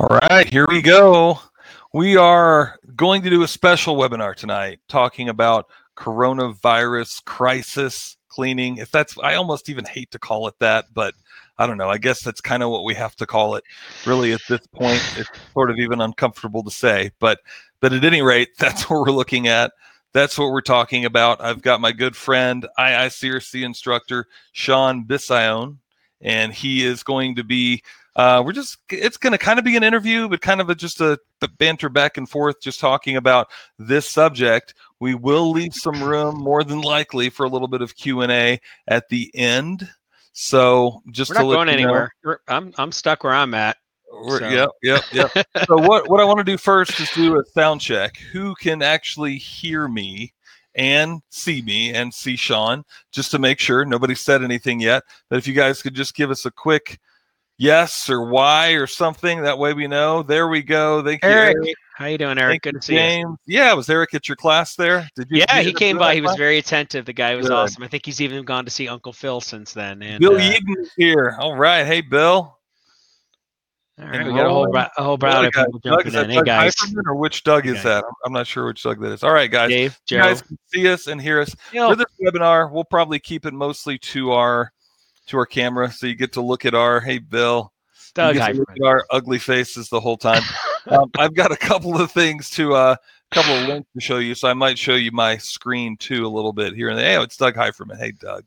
All right, here we go. We are going to do a special webinar tonight talking about coronavirus crisis cleaning. If that's, I almost even hate to call it that, but I don't know. I guess that's kind of what we have to call it. Really, at this point, it's sort of even uncomfortable to say. But, but at any rate, that's what we're looking at. That's what we're talking about. I've got my good friend, IICRC instructor Sean Bissione, and he is going to be uh, we're just it's going to kind of be an interview but kind of a, just a, a banter back and forth just talking about this subject we will leave some room more than likely for a little bit of q&a at the end so just we're not to going anywhere i'm i'm stuck where i'm at so. Yep, yep, yep. so what what I want to do first is do a sound check. Who can actually hear me and see me and see Sean, just to make sure nobody said anything yet. But if you guys could just give us a quick yes or why or something. That way we know. There we go. Thank Eric. you, Eric. How you doing, Eric? Thank Good to see James. you. Yeah, was Eric at your class there? Did you? Yeah, he came by. He was very attentive. The guy was Good. awesome. I think he's even gone to see Uncle Phil since then. And, Bill uh, is here. All right. Hey, Bill. All right, we got a whole, a whole of people jumping in. Hey, guys. Heiferman or which Doug is Okay. that? I'm- not sure which Doug that is. All right, guys. Dave, You guys can see us and hear us. Yo. For this webinar, we'll probably keep it mostly to our to our camera, so you get to look at our. Hey, Bill. Doug you get to look Heiferman. at our ugly faces the whole time. um, I've got a couple of things to uh, couple of links to show you, so I might show you my screen too a little bit here. And hey, oh, it's Doug Heiferman. Hey, Doug.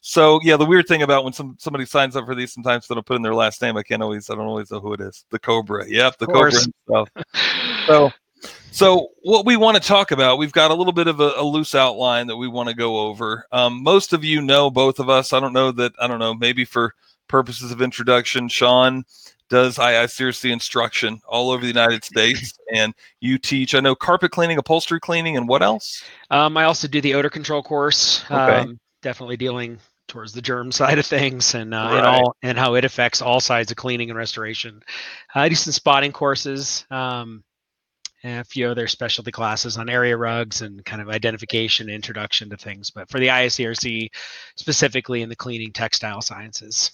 So yeah, the weird thing about when some somebody signs up for these, sometimes they don't put in their last name. I can't always, I don't always know who it is. The Cobra. Yep, the Cobra himself. So, so what we want to talk about, we've got a little bit of a, a loose outline that we want to go over. Um, most of you know both of us. I don't know that. I don't know. Maybe for purposes of introduction, Sean does IICRC instruction all over the United States, and you teach. I know carpet cleaning, upholstery cleaning, and what else? Um, I also do the odor control course. Okay. Um, definitely dealing towards the germ side of things and uh, Right. and all and how it affects all sides of cleaning and restoration. I do some spotting courses. Um, and a few other specialty classes on area rugs and kind of identification, introduction to things. But for the IICRC, specifically in the cleaning textile sciences.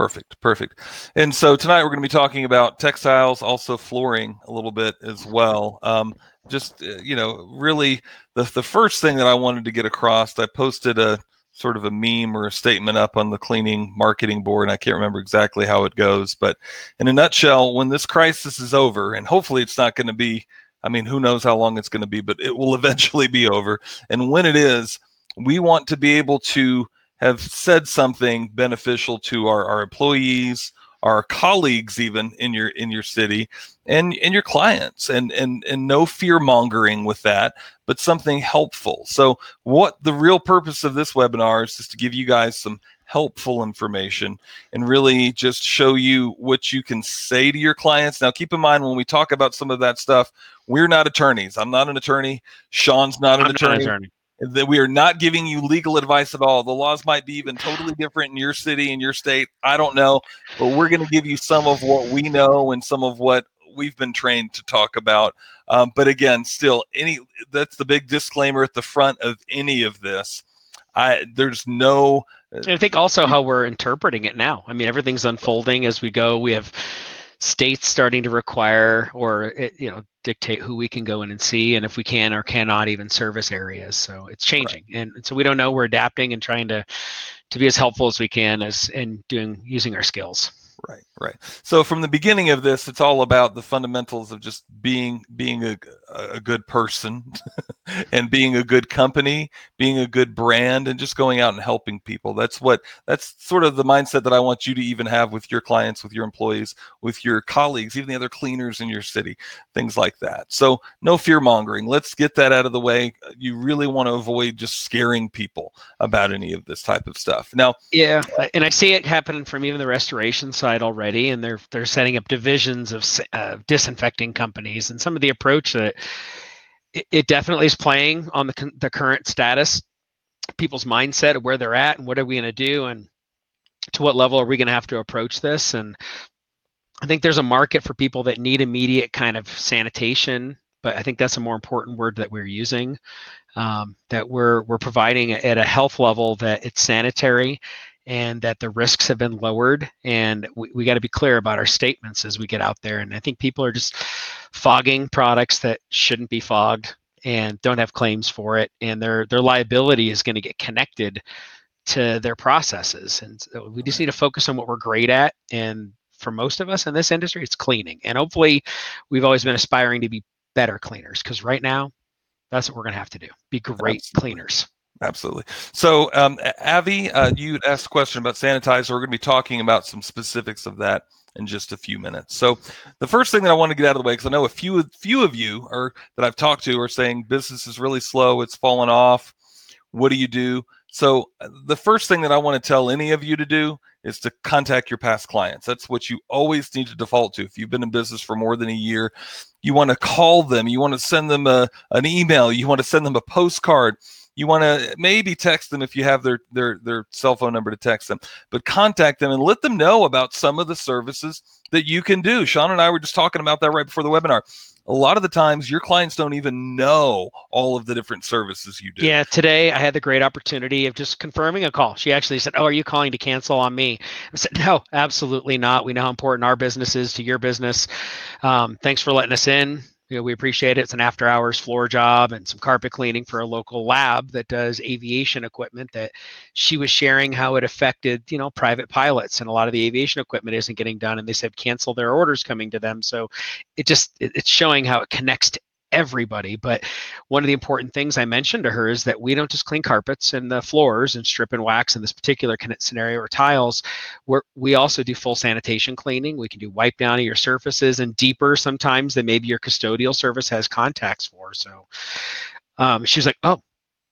Perfect, perfect. And so tonight we're going to be talking about textiles, also flooring a little bit as well. Um, just uh, you know, really the the first thing that I wanted to get across, I posted a sort of a meme or a statement up on the cleaning marketing board. And I can't remember exactly how it goes, but in a nutshell, when this crisis is over, and hopefully it's not going to be, I mean, who knows how long it's going to be, but it will eventually be over. And when it is, we want to be able to have said something beneficial to our, our employees, our colleagues, even in your in your city, and and your clients, and and and no fear mongering with that, but something helpful. So, what the real purpose of this webinar is, is to give you guys some helpful information and really just show you what you can say to your clients. Now, keep in mind when we talk about some of that stuff, we're not attorneys. I'm not an attorney. Sean's not an I'm not an attorney. That we are not giving you legal advice at all. The laws might be even totally different in your city, and your state. I don't know, but we're going to give you some of what we know and some of what we've been trained to talk about. Um, but again, still, any that's the big disclaimer at the front of any of this. I there's no And I think also how we're interpreting it now. I mean, everything's unfolding as we go. We have states starting to require or you know dictate who we can go in and see, and if we can or cannot even service areas. So it's changing, and so we don't know. We're adapting and trying to to be as helpful as we can as in doing using our skills. Right, right. So from the beginning of this, it's all about the fundamentals of just being being a, a good person and being a good company, being a good brand, and just going out and helping people. That's what that's sort of the mindset that I want you to even have with your clients, with your employees, with your colleagues, even the other cleaners in your city, things like that. So no fear mongering. Let's get that out of the way. You really want to avoid just scaring people about any of this type of stuff. Now, Yeah, and I see it happening from even the restoration side already, and they're they're setting up divisions of uh, disinfecting companies, and some of the approach that it, it definitely is playing on the the current status, people's mindset of where they're at, and what are we going to do, and to what level are we going to have to approach this, and I think there's a market for people that need immediate kind of sanitation, but I think that's a more important word that we're using. Um, that we're we're providing at a health level that it's sanitary and that the risks have been lowered. And we, we got to be clear about our statements as we get out there. And I think people are just fogging products that shouldn't be fogged and don't have claims for it. And their their liability is going to get connected to their processes. And so we just need to focus on what we're great at. And for most of us in this industry, it's cleaning. And hopefully we've always been aspiring to be better cleaners because right now that's what we're going to have to do be great Absolutely. cleaners Absolutely. So, um, Avi, uh, you asked a question about sanitizer. We're going to be talking about some specifics of that in just a few minutes. So, the first thing that I want to get out of the way, because I know a few few of you are that I've talked to are saying business is really slow, it's fallen off. What do you do? So, uh, the first thing that I want to tell any of you to do is to contact your past clients. That's what you always need to default to. If you've been in business for more than a year, you want to call them, you want to send them a, an email, you want to send them a postcard you want to maybe text them if you have their their their cell phone number to text them but contact them and let them know about some of the services that you can do sean and i were just talking about that right before the webinar a lot of the times your clients don't even know all of the different services you do. Yeah, today I had the great opportunity of just confirming a call. She actually said, Oh, are you calling to cancel on me? I said, No, absolutely not. We know how important our business is to your business. Um, thanks for letting us in you know, we appreciate it. It's an after hours floor job and some carpet cleaning for a local lab that does aviation equipment that she was sharing how it affected, you know, private pilots and a lot of the aviation equipment isn't getting done and they said cancel their orders coming to them. So it just it, it's showing how it connects to everybody. But one of the important things I mentioned to her is that we don't just clean carpets and the floors and strip and wax in this particular scenario or tiles. We're, we also do full sanitation cleaning. We can do wipe down of your surfaces and deeper sometimes than maybe your custodial service has contacts for. So um, she was like, oh,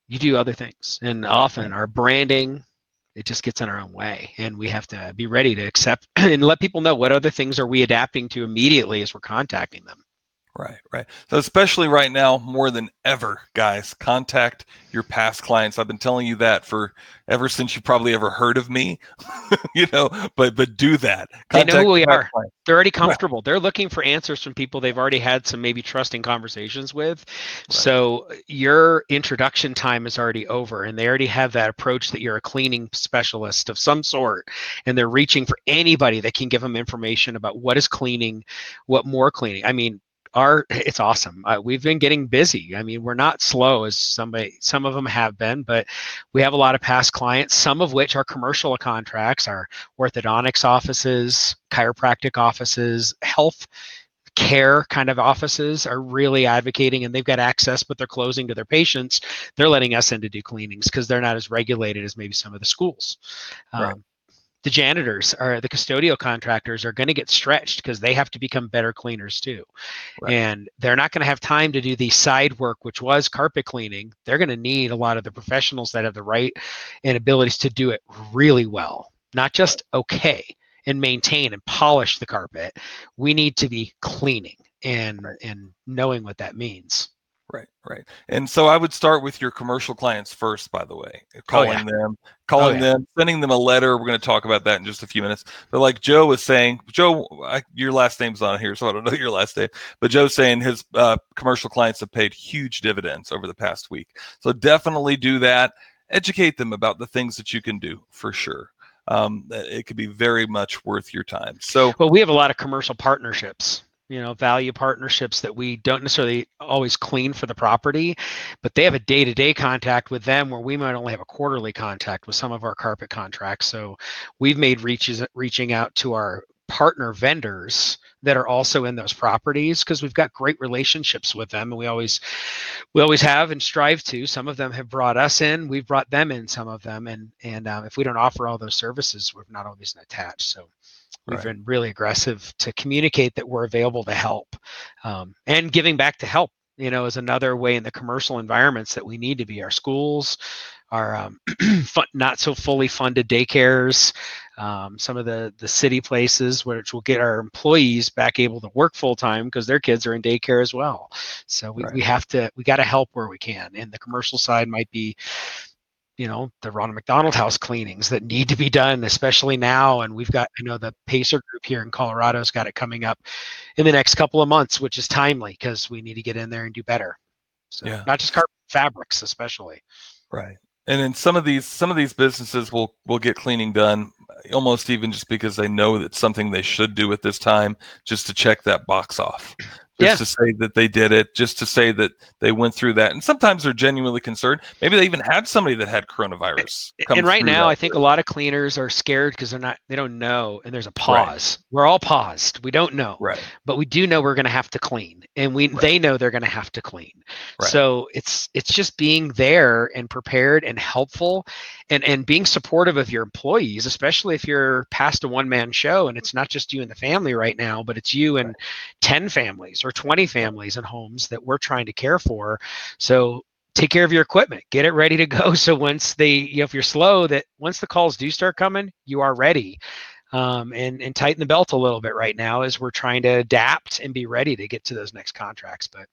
you do other things. And often our branding, it just gets in our own way and we have to be ready to accept and let people know what other things are we adapting to immediately as we're contacting them Right, right. So especially right now, more than ever, guys, contact your past clients. I've been telling you that for ever since you probably ever heard of me. you know, but but do that. Contact they know who we are. Clients. They're already comfortable. They're looking for answers from people they've already had some maybe trusting conversations with. Right. So your introduction time is already over, and they already have that approach that you're a cleaning specialist of some sort, and they're reaching for anybody that can give them information about what is cleaning, what more cleaning. I mean, our it's awesome. Uh, we've been getting busy. I mean, we're not slow as somebody some of them have been, but we have a lot of past clients, some of which are commercial contracts, our orthodontics offices, chiropractic offices, health care kind of offices are really advocating and they've got access but they're closing to their patients they're letting us in to do cleanings because they're not as regulated as maybe some of the schools right. um, the janitors or the custodial contractors are going to get stretched because they have to become better cleaners too. Right. And they're not going to have time to do the side work, which was carpet cleaning. They're going to need a lot of the professionals that have the right and abilities to do it really well, not just okay and maintain and polish the carpet. We need to be cleaning and right. and knowing what that means. Right, right. And so I would start with your commercial clients first, by the way, calling oh, yeah. them, calling oh, yeah. them, sending them a letter. We're going to talk about that in just a few minutes. But like Joe was saying, Joe, I, your last name's on here, so I don't know your last name. But Joe's saying his uh, commercial clients have paid huge dividends over the past week. So definitely do that. Educate them about the things that you can do for sure. Um, it could be very much worth your time. So, well, we have a lot of commercial partnerships you know value partnerships that we don't necessarily always clean for the property but they have a day-to-day contact with them where we might only have a quarterly contact with some of our carpet contracts. So we've made reaches reaching out to our partner vendors that are also in those properties because we've got great relationships with them and we always we always have and strive to. Some of them have brought us in we've brought them in some of them and and um, if we don't offer all those services we're not always attached. So We've right. been really aggressive to communicate that we're available to help, um, and giving back to help. You know, is another way in the commercial environments that we need to be. Our schools, our um, not so fully funded daycares, um, some of the the city places, which will get our employees back able to work full time because their kids are in daycare as well. So we, right. we have to we got to help where we can. And the commercial side might be you know the Ronald McDonald House cleanings that need to be done, especially now. And we've got I know the Pacer group here in Colorado's got it coming up in the next couple of months, which is timely because we need to get in there and do better. So yeah. not just carpet fabrics, especially. Right. and then some of these some of these businesses will will get cleaning done almost even just because they know that something they should do at this time just to check that box off just Yeah. to say that they did it just to say that they went through that. And sometimes they're genuinely concerned. Maybe they even had somebody that had coronavirus and right now i think a lot of cleaners are scared because they're not they don't know and there's a pause. We're all paused. We don't know. Right. But we do know we're going to have to clean and we Right. they know they're going to have to clean. Right. so it's it's just being there and prepared and helpful and and being supportive of your employees especially if you're past a one man show and it's not just you and the family right now but it's you and 10 families or 20 families and homes that we're trying to care for. So take care of your equipment get it ready to go. So once they you know if you're slow that once the calls do start coming you are ready. Um, and and tighten the belt a little bit right now as we're trying to adapt and be ready to get to those next contracts. But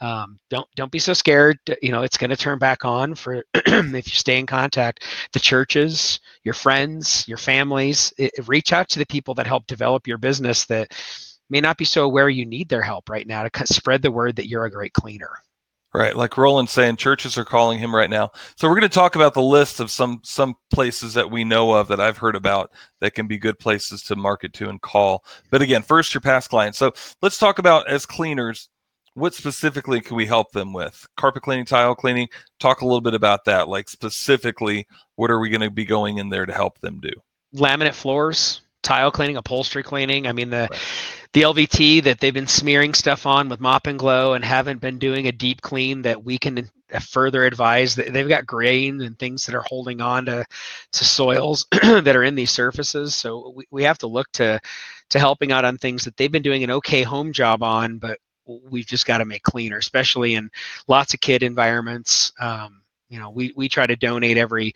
um, don't don't be so scared. You know it's going to turn back on for if you stay in contact. The churches your friends your families it- reach out to the people that help develop your business that may not be so aware you need their help right now to spread the word that you're a great cleaner Right, like Roland's saying, churches are calling him right now. So we're going to talk about the list of some some places that we know of that I've heard about that can be good places to market to and call. But again, first your past clients. So let's talk about as cleaners, what specifically can we help them with? Carpet cleaning, tile cleaning. Talk a little bit about that. Like specifically, what are we going to be going in there to help them do? laminate floors tile cleaning upholstery cleaning i mean the Right. the lvt that they've been smearing stuff on with Mop & Glo and haven't been doing a deep clean that we can uh, further advise that they've got grain and things that are holding on to to soils that are in these surfaces so we, we have to look to to helping out on things that they've been doing an okay home job on but we've just got to make cleaner especially in lots of kid environments um, you know we, we try to donate every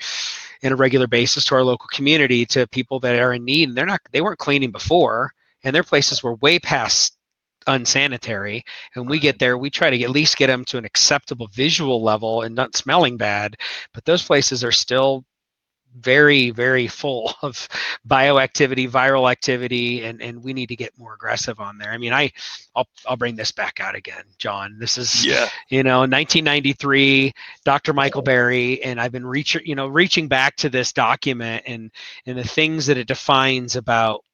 in a regular basis to our local community to people that are in need and they're not they weren't cleaning before and their places were way past unsanitary and we get there we try to at least get them to an acceptable visual level and not smelling bad but those places are still very very full of bioactivity viral activity and and we need to get more aggressive on there. I mean i i'll, I'll bring this back out again john. This is Yeah, you know 1993 dr michael oh. berry and i've been reaching you know reaching back to this document and and the things that it defines about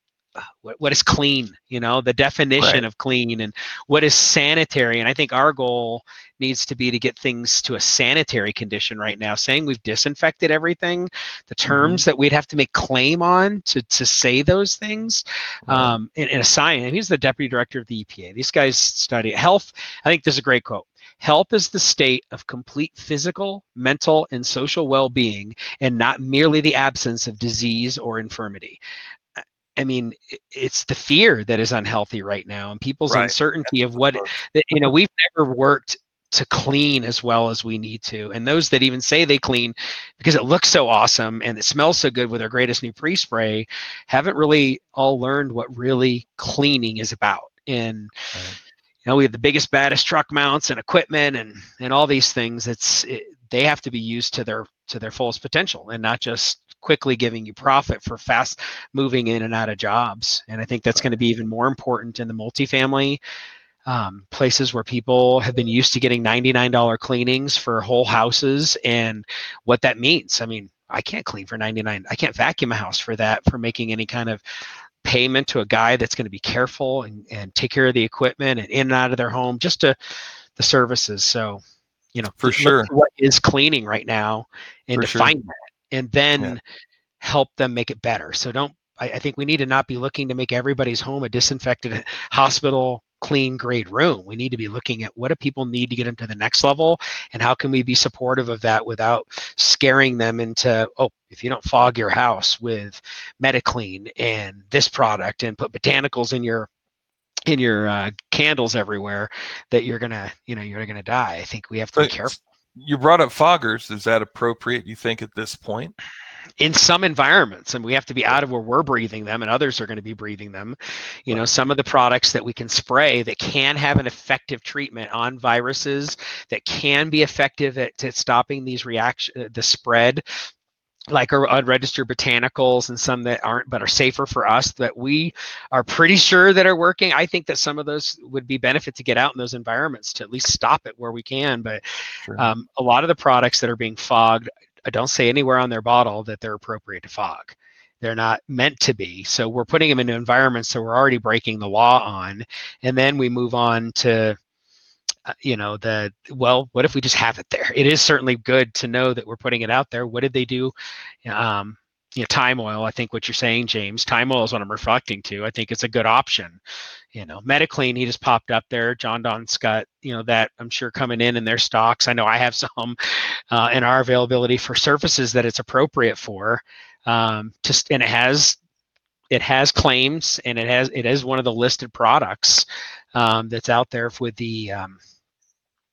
what, what is clean you know the definition Right. of clean and what is sanitary and i think our goal needs to be to get things to a sanitary condition right now saying we've disinfected everything the terms that we'd have to make claim on to, to say those things um, in, in a science and he's the deputy director of the epa these guys study health i think this is a great quote Health is the state of complete physical, mental, and social well being, and not merely the absence of disease or infirmity. I- mean, it's the fear that is unhealthy right now, and people's Right. uncertainty of what, you know, we've never worked to clean as well as we need to. And those that even say they clean because it looks so awesome and it smells so good with our greatest new pre spray haven't really all learned what really cleaning is about. And Right. you know we have the biggest baddest truck mounts and equipment and and all these things it's it, they have to be used to their to their fullest potential and not just quickly giving you profit for fast moving in and out of jobs. And i think that's going to be even more important in the multifamily um, places where people have been used to getting $99 cleanings for whole houses and what that means. I mean i can't clean for 99 i can't vacuum a house for that for making any kind of payment to a guy that's going to be careful and, and take care of the equipment and in and out of their home just to the services. So you know For sure. to what is cleaning right now and For sure. define that and then Yeah. help them make it better. So don't I, I think we need to not be looking to make everybody's home a disinfected hospital clean grade room. We need to be looking at what do people need to get them to the next level and how can we be supportive of that without scaring them into oh if you don't fog your house with metaclean and this product and put botanicals in your in your uh, candles everywhere that you're gonna you know you're gonna die. I think we have to be careful You brought up foggers. Is that appropriate? You think at this point? in some environments and we have to be out of where we're breathing them and others are going to be breathing them you know some of the products that we can spray that can have an effective treatment on viruses that can be effective at, at stopping these reaction the spread like our unregistered botanicals and some that aren't but are safer for us that we are pretty sure that are working i think that some of those would be benefit to get out in those environments to at least stop it where we can but Sure. um, a lot of the products that are being fogged I don't say anywhere on their bottle that they're appropriate to fog. They're not meant to be. So we're putting them into environments that we're already breaking the law on, and then we move on to you know the well what if we just have it there it is certainly good to know that we're putting it out there what did they do um, you know, thyme oil. I think what you're saying, James, thyme oil is what I'm reflecting to. I think it's a good option. You know, Metaclean, he just popped up there. Jon-Don scott you know, that I'm sure coming in in their stocks. I know I have some uh, in our availability for surfaces that it's appropriate for. Um, just and it has it has claims and it has it is one of the listed products um, that's out there with the um,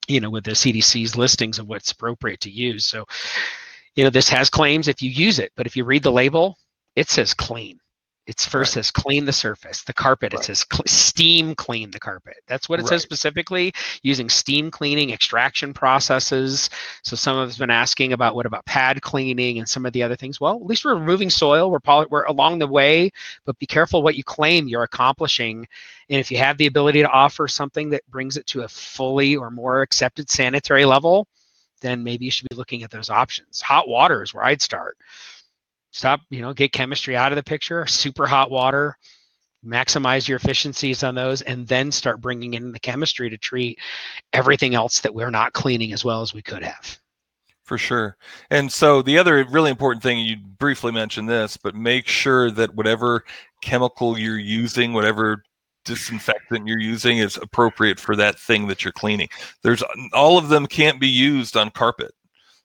you know with the CDC's listings of what's appropriate to use. So you know, this has claims if you use it, but if you read the label, it says clean. It's first right. says clean the surface, the carpet. Right. It says cl- steam clean the carpet. That's what it right. says specifically. Using steam cleaning extraction processes. So some of us have been asking about what about pad cleaning and some of the other things. Well, at least we're removing soil. We're poly- we're along the way, but be careful what you claim you're accomplishing. And if you have the ability to offer something that brings it to a fully or more accepted sanitary level, then maybe you should be looking at those options. Hot water is where I'd start. Stop, you know, get chemistry out of the picture, super hot water, maximize your efficiencies on those, and then start bringing in the chemistry to treat everything else that we're not cleaning as well as we could have. For sure. And so the other really important thing, you briefly mentioned this, but make sure that whatever chemical you're using, whatever disinfectant you're using is appropriate for that thing that you're cleaning. There's all of them can't be used on carpet.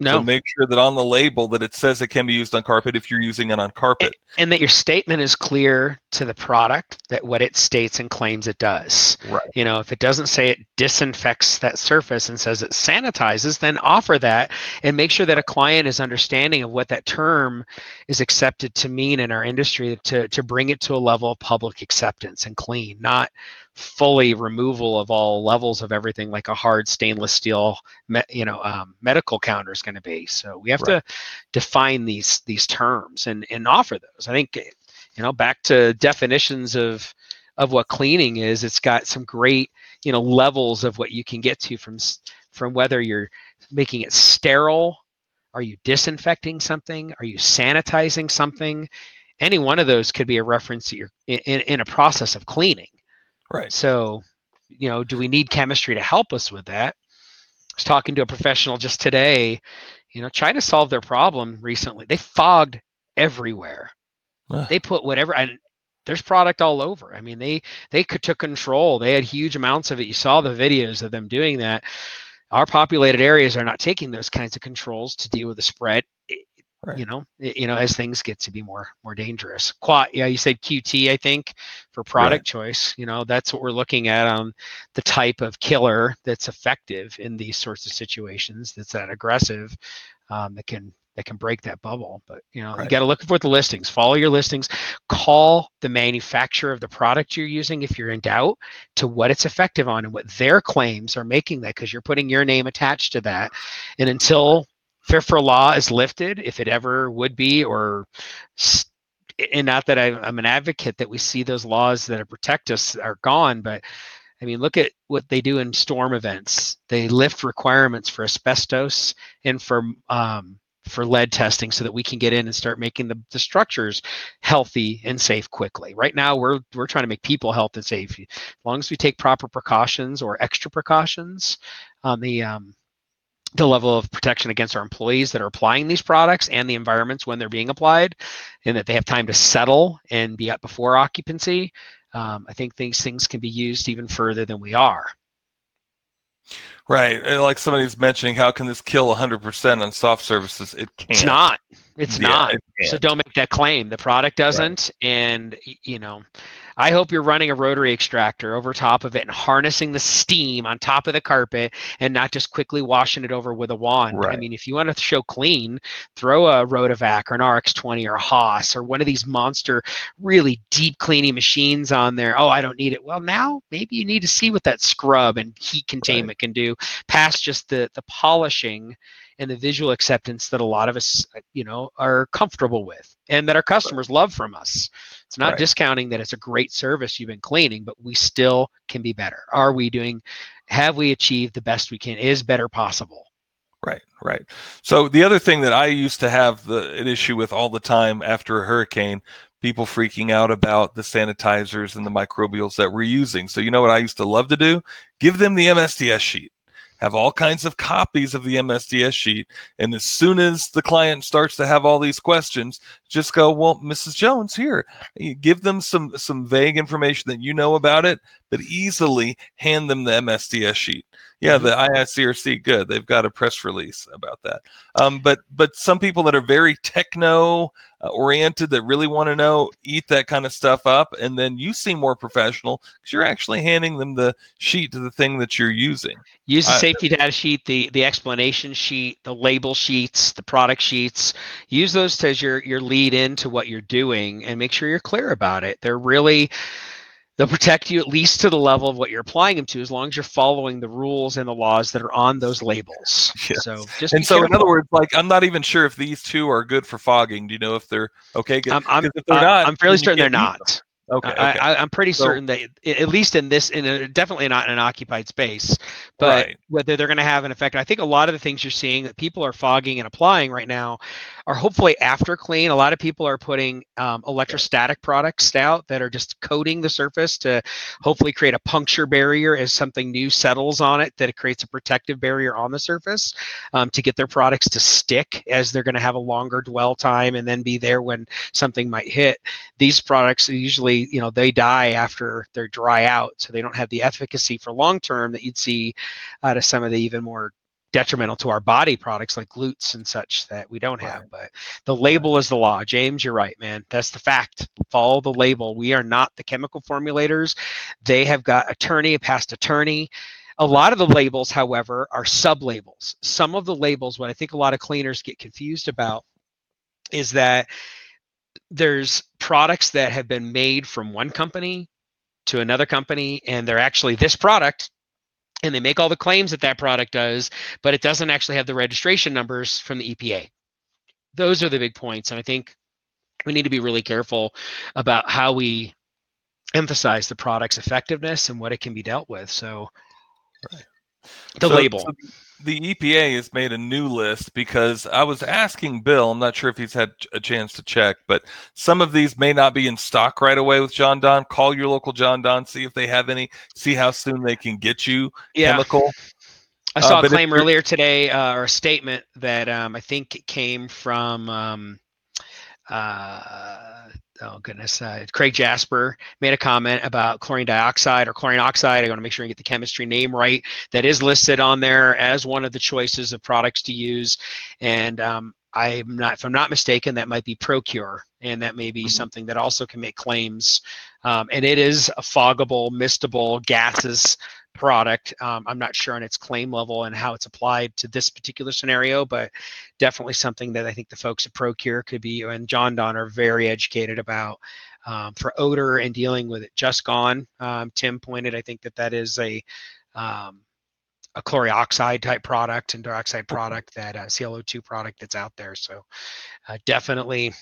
No. So make sure that on the label that it says it can be used on carpet if you're using it on carpet. And that your statement is clear to the product that what it states and claims it does. Right. You know, if it doesn't say it disinfects that surface and says it sanitizes, then offer that and make sure that a client is understanding of what that term is accepted to mean in our industry to, to bring it to a level of public acceptance and clean, not fully removal of all levels of everything like a hard stainless steel me, you know um, medical counter is going to be so we have right. to define these these terms and and offer those i think you know back to definitions of of what cleaning is it's got some great you know levels of what you can get to from from whether you're making it sterile are you disinfecting something are you sanitizing something any one of those could be a reference that you're in, in a process of cleaning Right. So, you know, do we need chemistry to help us with that? I was talking to a professional just today, you know, trying to solve their problem recently. They fogged everywhere. They put whatever and there's product all over. I mean, they they could took control. They had huge amounts of it. You saw the videos of them doing that. Our populated areas are not taking those kinds of controls to deal with the spread right. you know you know as things get to be more more dangerous quat yeah you said qt i think for product right. choice you know that's what we're looking at on the type of killer that's effective in these sorts of situations that's that aggressive um, that can that can break that bubble. But you know, right. you got to look for the listings. Follow your listings. Call the manufacturer of the product you're using if you're in doubt to what it's effective on and what their claims are making that because you're putting your name attached to that. And until FIFRA law is lifted, if it ever would be, or and not that I'm an advocate that we see those laws that protect us are gone, but I mean, look at what they do in storm events. They lift requirements for asbestos and for um, for lead testing so that we can get in and start making the, the structures healthy and safe quickly. Right now, we're we're trying to make people healthy and safe. As long as we take proper precautions or extra precautions, on the um, the level of protection against our employees that are applying these products and the environments when they're being applied, and that they have time to settle and be up before occupancy. Um, I think these things can be used even further than we are. Right. And like somebody's mentioning, how can this kill 100% on soft services? It can't. It's not. It's yeah, not. It so don't make that claim. The product doesn't. Right. And, you know, I hope you're running a rotary extractor over top of it and harnessing the steam on top of the carpet and not just quickly washing it over with a wand. Right. I mean, if you want to show clean, throw a Rotovac or an RX20 or a Haas or one of these monster, really deep cleaning machines on there. Oh, I don't need it. Well, now maybe you need to see what that scrub and heat containment right. can do past just the the polishing and the visual acceptance that a lot of us uh, you know are comfortable with and that our customers love from us it's not right. discounting that it's a great service you've been cleaning but we still can be better are we doing have we achieved the best we can is better possible Right, right. So the other thing that I used to have the an issue with all the time after a hurricane, people freaking out about the sanitizers and the microbials that we're using. So you know what I used to love to do? Give them the MSDS sheet. Have all kinds of copies of the MSDS sheet. And as soon as the client starts to have all these questions, just go, well, Mrs. Jones, here. Give them some some vague information that you know about it, but easily hand them the MSDS sheet yeah, the IICRC, good. They've got a press release about that. Um, but but some people that are very techno uh, oriented that really want to know eat that kind of stuff up, and then you seem more professional because you're actually handing them the sheet to the thing that you're using. Use the safety data sheet, the the explanation sheet, the label sheets, the product sheets. Use those as your your lead into what you're doing, and make sure you're clear about it. They're really they'll protect you at least to the level of what you're applying them to as long as you're following the rules and the laws that are on those labels yes. so just and so careful. in other words like i'm not even sure if these two are good for fogging do you know if they're okay? I'm, I'm, if they're not, I'm fairly certain they're not Okay, okay. I, am pretty so, certain that at least in this, in a, definitely not in an occupied space, but right. whether they're going to have an effect. I think a lot of the things you're seeing that people are fogging and applying right now are hopefully after clean. A lot of people are putting um, electrostatic products out that are just coating the surface to hopefully create a puncture barrier as something new settles on it, that it creates a protective barrier on the surface um, to get their products to stick as they're going to have a longer dwell time and then be there when something might hit. These products usually, you know, they die after they're dry out, so they don't have the efficacy for long term that you'd see out of some of the even more detrimental to our body products like glutes and such that we don't have. But the label is the law. James, you're right, man. That's the fact. Follow the label. We are not the chemical formulators. They have got attorney, past attorney. A lot of the labels, however, are sub labels. Some of the labels, what I think a lot of cleaners get confused about is that there's products that have been made from one company to another company and they're actually this product and they make all the claims that that product does, but it doesn't actually have the registration numbers from the EPA. Those are the big points. And I think we need to be really careful about how we emphasize the product's effectiveness and what it can be dealt with. So, right. the so, label. So the EPA has made a new list because I was asking Bill, I'm not sure if he's had a chance to check, but some of these may not be in stock right away with Jon-Don. Call your local Jon-Don, see if they have any, see how soon they can get you yeah. chemical. I saw uh, a claim earlier today uh, or a statement that um, I think came from um, uh, oh goodness, uh, Craig Jasper made a comment about chlorine dioxide or chlorine oxide. I want to make sure I get the chemistry name right. That is listed on there as one of the choices of products to use, and um, I'm not, if I'm not mistaken, that might be ProKure, and that may be mm-hmm. something that also can make claims. Um, and it is a foggable, mistable gases product. Um, I'm not sure on its claim level and how it's applied to this particular scenario, but definitely something that I think the folks at ProKure could be and Jon-Don are very educated about. Um, for odor and dealing with it just gone um, tim pointed i think that that is a um, a chloroxide type product and dioxide product that uh, clo2 product that's out there so uh, definitely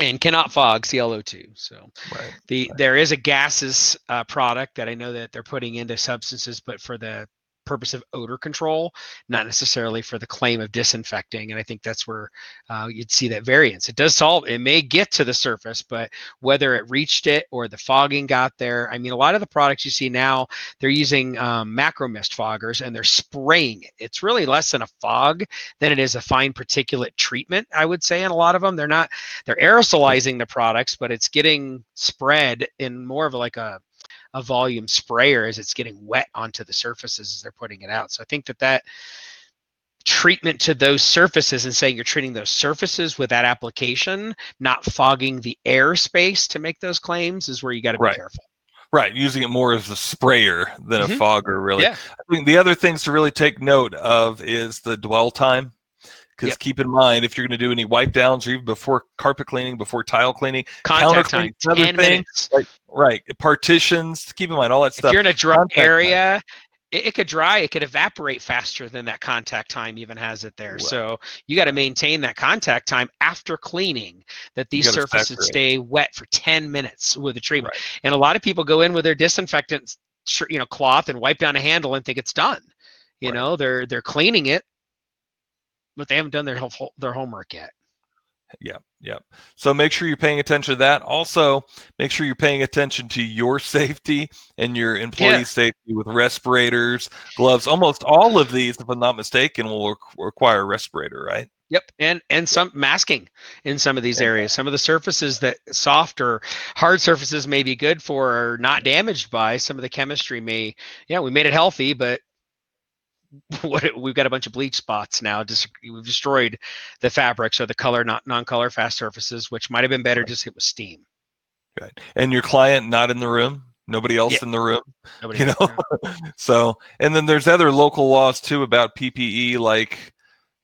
and cannot fog ClO2. So right, the right. there is a gases uh, product that I know that they're putting into substances, but for the purpose of odor control, not necessarily for the claim of disinfecting. And I think that's where uh, you'd see that variance. It does solve, it may get to the surface, but whether it reached it or the fogging got there, I mean, a lot of the products you see now, they're using um, macro mist foggers and they're spraying it. It's really less than a fog than it is a fine particulate treatment, I would say. In a lot of them, they're not, they're aerosolizing the products, but it's getting spread in more of like a a volume sprayer as it's getting wet onto the surfaces as they're putting it out. So I think that that treatment to those surfaces and saying you're treating those surfaces with that application, not fogging the airspace to make those claims is where you got to be right. careful. Right, using it more as a sprayer than mm-hmm. a fogger, really. Yeah. I think the other things to really take note of is the dwell time. Because yep. keep in mind, if you're going to do any wipe downs or even before carpet cleaning, before tile cleaning, contact time, 10 thing, minutes. Like, right, partitions, keep in mind all that stuff. If you're in a dry area, it, it, could dry, it could evaporate faster than that contact time even has it there. Wow. So you got to maintain that contact time after cleaning that these surfaces stay wet for 10 minutes with the treatment. Right. And a lot of people go in with their disinfectant you know cloth and wipe down a handle and think it's done. You right. know, they're they're cleaning it but they haven't done their their homework yet. Yeah, yeah. So make sure you're paying attention to that. Also, make sure you're paying attention to your safety and your employee yeah. safety with respirators, gloves. Almost all of these, if I'm not mistaken, will require a respirator, right? Yep, and and some masking in some of these areas. Some of the surfaces that soft or hard surfaces may be good for are not damaged by. Some of the chemistry may, yeah, we made it healthy, but what we've got a bunch of bleach spots now. Just we've destroyed the fabrics or the color not non-color fast surfaces, which might have been better just hit with steam. Right, and your client not in the room. Nobody else yeah. in the room. Nobody you know. so, and then there's other local laws too about PPE, like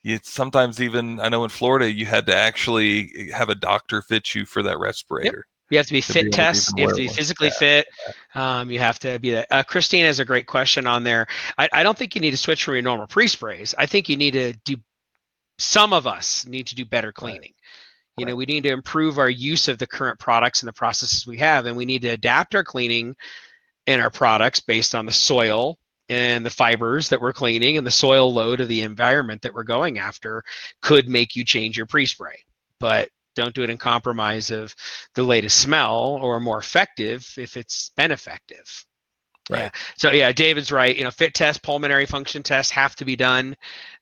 it's sometimes even I know in Florida you had to actually eh, have a doctor fit you for that respirator. Yep. You have to be to fit be tests. You have to be physically fit. Um, you have to be that. Uh, Christine has a great question on there. I, I don't think you need to switch from your normal pre sprays. I think you need to do. Some of us need to do better cleaning. Right. You know, we need to improve our use of the current products and the processes we have, and we need to adapt our cleaning and our products based on the soil and the fibers that we're cleaning and the soil load of the environment that we're going after could make you change your pre-spray but don't do it in compromise of the latest smell or more effective if it's been effective right. Yeah. so yeah david's right. You know fit test pulmonary function tests have to be done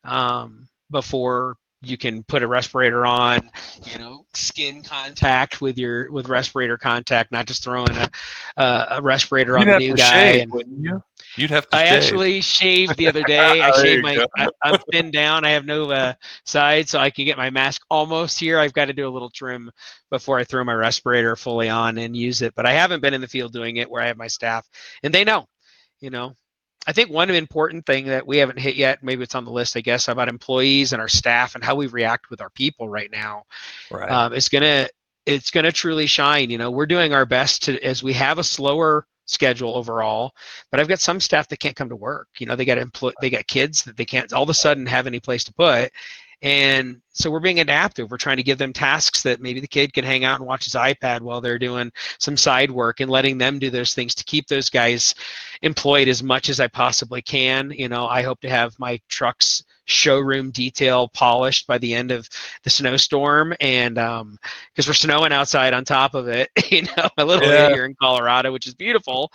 um, before you can put a respirator on you know skin contact with your with respirator contact not just throwing a, uh, a respirator You'd on the new guy and, You'd have to. I shave. actually shaved the other day. I shaved my. I, am thin down. I have no uh, sides, so I can get my mask almost here. I've got to do a little trim before I throw my respirator fully on and use it. But I haven't been in the field doing it where I have my staff, and they know. You know, I think one important thing that we haven't hit yet, maybe it's on the list, I guess, about employees and our staff and how we react with our people right now. Right. Um, it's gonna it's gonna truly shine. You know, we're doing our best to as we have a slower schedule overall. But I've got some staff that can't come to work. You know, they got employ they got kids that they can't all of a sudden have any place to put. And so we're being adaptive. We're trying to give them tasks that maybe the kid can hang out and watch his iPad while they're doing some side work and letting them do those things to keep those guys employed as much as I possibly can. You know, I hope to have my trucks showroom detail polished by the end of the snowstorm and because um, we're snowing outside on top of it you know a little yeah. bit here in colorado which is beautiful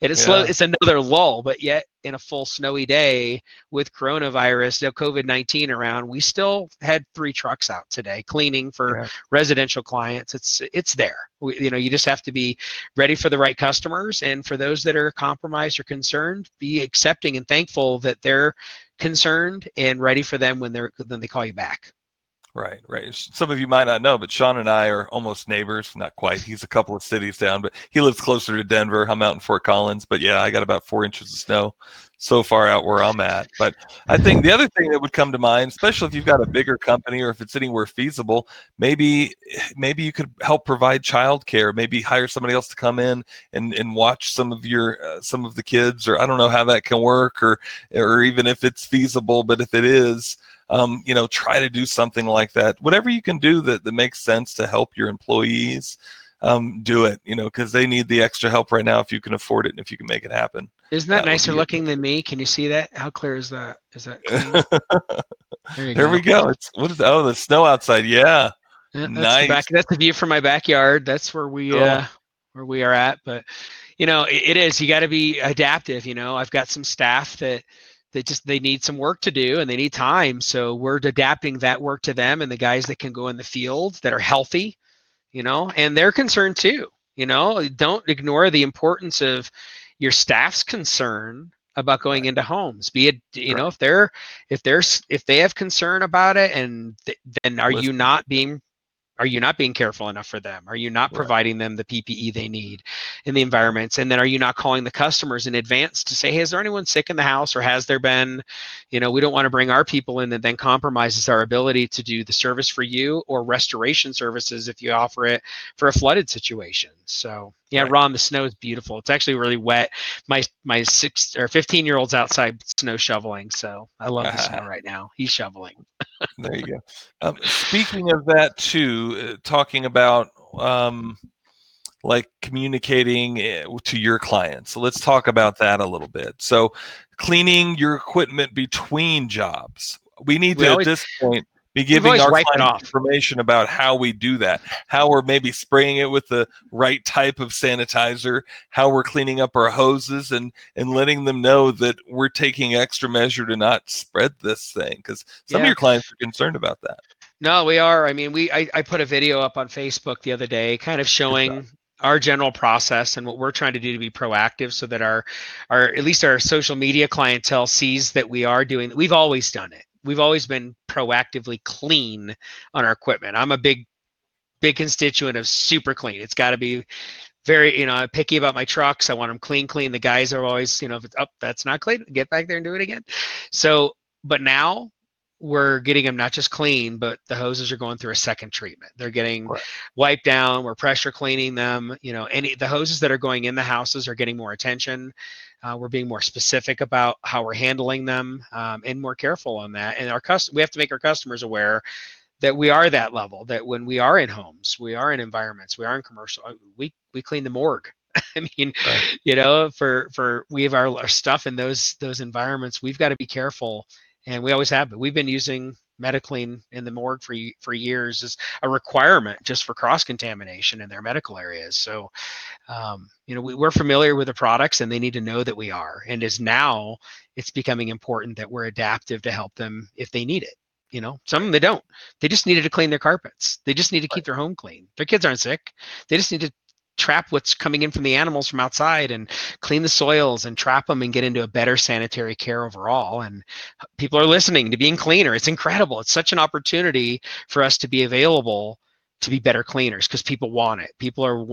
it is yeah. slow it's another lull but yet in a full snowy day with coronavirus you know, covid-19 around we still had three trucks out today cleaning for yeah. residential clients it's it's there we, you know you just have to be ready for the right customers and for those that are compromised or concerned be accepting and thankful that they're concerned and ready for them when they're then they call you back. Right, right. Some of you might not know, but Sean and I are almost neighbors. Not quite. He's a couple of cities down, but he lives closer to Denver. I'm out in Fort Collins, but yeah, I got about four inches of snow so far out where I'm at. But I think the other thing that would come to mind, especially if you've got a bigger company or if it's anywhere feasible, maybe maybe you could help provide childcare. Maybe hire somebody else to come in and, and watch some of your uh, some of the kids, or I don't know how that can work, or or even if it's feasible. But if it is, um, you know, try to do something like that. Whatever you can do that, that makes sense to help your employees, um, do it, you know, because they need the extra help right now if you can afford it and if you can make it happen. Isn't that, that nicer looking than me? Can you see that? How clear is that? Is that there, there go. we go. It's what is oh the snow outside? Yeah. yeah that's nice. The back, that's the view from my backyard. That's where we cool. uh where we are at. But you know, it, it is. You got to be adaptive. You know, I've got some staff that they just they need some work to do and they need time so we're adapting that work to them and the guys that can go in the field that are healthy you know and they're concerned too you know don't ignore the importance of your staff's concern about going into homes be it you know if they're if there's if they have concern about it and th- then are Listen. you not being are you not being careful enough for them? Are you not right. providing them the ppe they need in the environments? And then are you not calling the customers in advance to say hey is there anyone sick in the house or has there been you know we don't want to bring our people in and then compromises our ability to do the service for you or restoration services if you offer it for a flooded situation. So yeah right. ron the snow is beautiful. It's actually really wet. My my six or 15 year olds outside snow shoveling so i love the uh-huh. snow right now. He's shoveling there you go. Um, speaking of that, too, uh, talking about um, like communicating eh, to your clients. So let's talk about that a little bit. So, cleaning your equipment between jobs. we need We to always- at this point be giving our wipe it clients off. information about how we do that, how we're maybe spraying it with the right type of sanitizer, how we're cleaning up our hoses, and and letting them know that we're taking extra measure to not spread this thing because some of your clients are concerned about that. No, we are. I mean, we I, I put a video up on Facebook the other day, kind of showing our general process and what we're trying to do to be proactive, so that our our at least our social media clientele sees that we are doing. We've always done it. We've always been proactively clean on our equipment. I'm a big big constituent of super clean. It's got to be very, you know, picky about my trucks. I want them clean, clean. The guys are always, you know, if it's up, that's not clean, get back there and do it again. So, but now we're getting them not just clean, but the hoses are going through a second treatment. They're getting Right. wiped down. We're pressure cleaning them. You know, any the hoses that are going in the houses are getting more attention. Uh, we're being more specific about how we're handling them um, and more careful on that. And our custom, we have to make our customers aware that we are that level. That when we are in homes, we are in environments, we are in commercial. uh, We we clean the morgue. I mean, Right. you know, for for we have our, our stuff in those those environments. We've got to be careful, and we always have. But we've been using Metaclean in the morgue for for years is a requirement just for cross contamination in their medical areas. So, um, you know, we, we're familiar with the products, and they need to know that we are. And is now it's becoming important that we're adaptive to help them if they need it. You know, some of them they don't. They just needed to clean their carpets. They just need to keep their home clean. Their kids aren't sick. They just need to trap what's coming in from the animals from outside and clean the soils and trap them and get into a better sanitary care overall. And uh, people are listening to being cleaner. It's incredible. It's such an opportunity for us to be available to be better cleaners because people want it. People are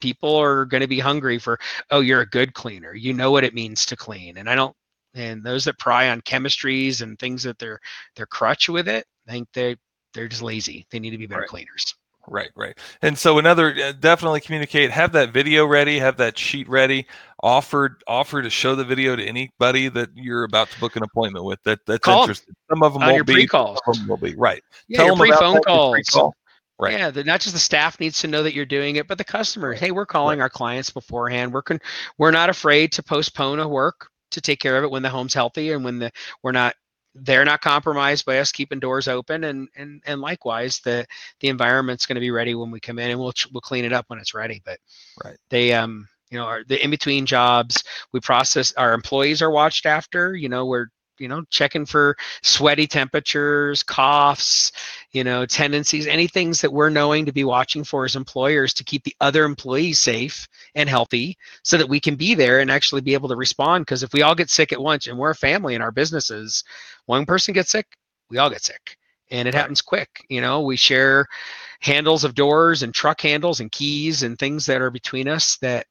people are going to be hungry for oh you're a good cleaner you know what it means to clean and i don't and those that pry on chemistries and things that they're they're crutch with it i think they they're just lazy they need to be better Right. cleaners Right, right. And so another uh, definitely communicate, have that video ready, have that sheet ready, offer offer to show the video to anybody that you're about to book an appointment with that that's Call 'em interested. Some of them on won't be, pre-calls some of them will be. Right. yeah Tell your pre-phone calls. Right. Yeah, the, not just the staff needs to know that you're doing it, but the customer. Hey, we're calling our clients beforehand. We're con- we're not afraid to postpone a work to take care of it when the home's healthy and when the we're not they're not compromised by us keeping doors open and and and likewise the the environment's going to be ready when we come in and we'll we'll clean it up when it's ready. But Right. they um you know are the in between jobs we process our employees are watched after. You know we're you know checking for sweaty temperatures coughs you know tendencies any things that we're knowing to be watching for as employers to keep the other employees safe and healthy so that we can be there and actually be able to respond. Because if we all get sick at once and we're a family in our businesses one person gets sick we all get sick. And it Right. happens quick you know we share handles of doors and truck handles and keys and things that are between us that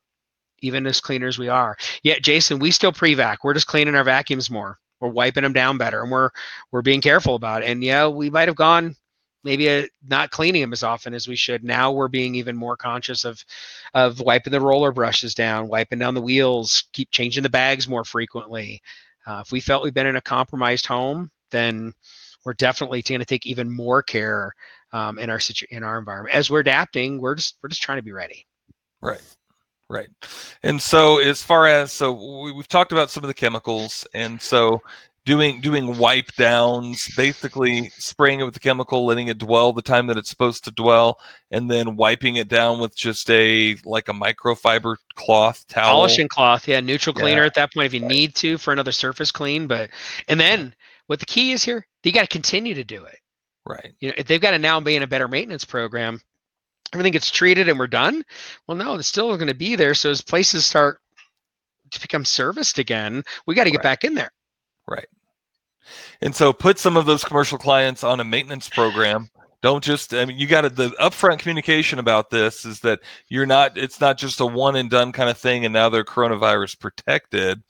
even as cleaners we are. Yeah jason we still pre-vac. We're just cleaning our vacuums more we're wiping them down better and we're we're being careful about it. And yeah we might have gone maybe uh not cleaning them as often as we should. Now we're being even more conscious of of wiping the roller brushes down wiping down the wheels keep changing the bags more frequently. Uh, if we felt we've been in a compromised home then we're definitely going to take even more care um, in our situ- in our environment. As we're adapting we're just we're just trying to be ready. Right. Right. And so as far as so we, we've talked about some of the chemicals and so doing doing wipe downs, basically spraying it with the chemical, letting it dwell the time that it's supposed to dwell, and then wiping it down with just a like a microfiber cloth towel. polishing cloth yeah neutral cleaner Yeah. at that point if you need to for another surface clean but and then what the key is here you got to continue to do it Right. you know if they've got to now be in a better maintenance program everything gets treated and we're done well no it's still going to be there so as places start to become serviced again we got to get Right. back in there Right. And so put some of those commercial clients on a maintenance program. Don't just I mean you got to the upfront communication about this is that you're not it's not just a one and done kind of thing and now they're coronavirus protected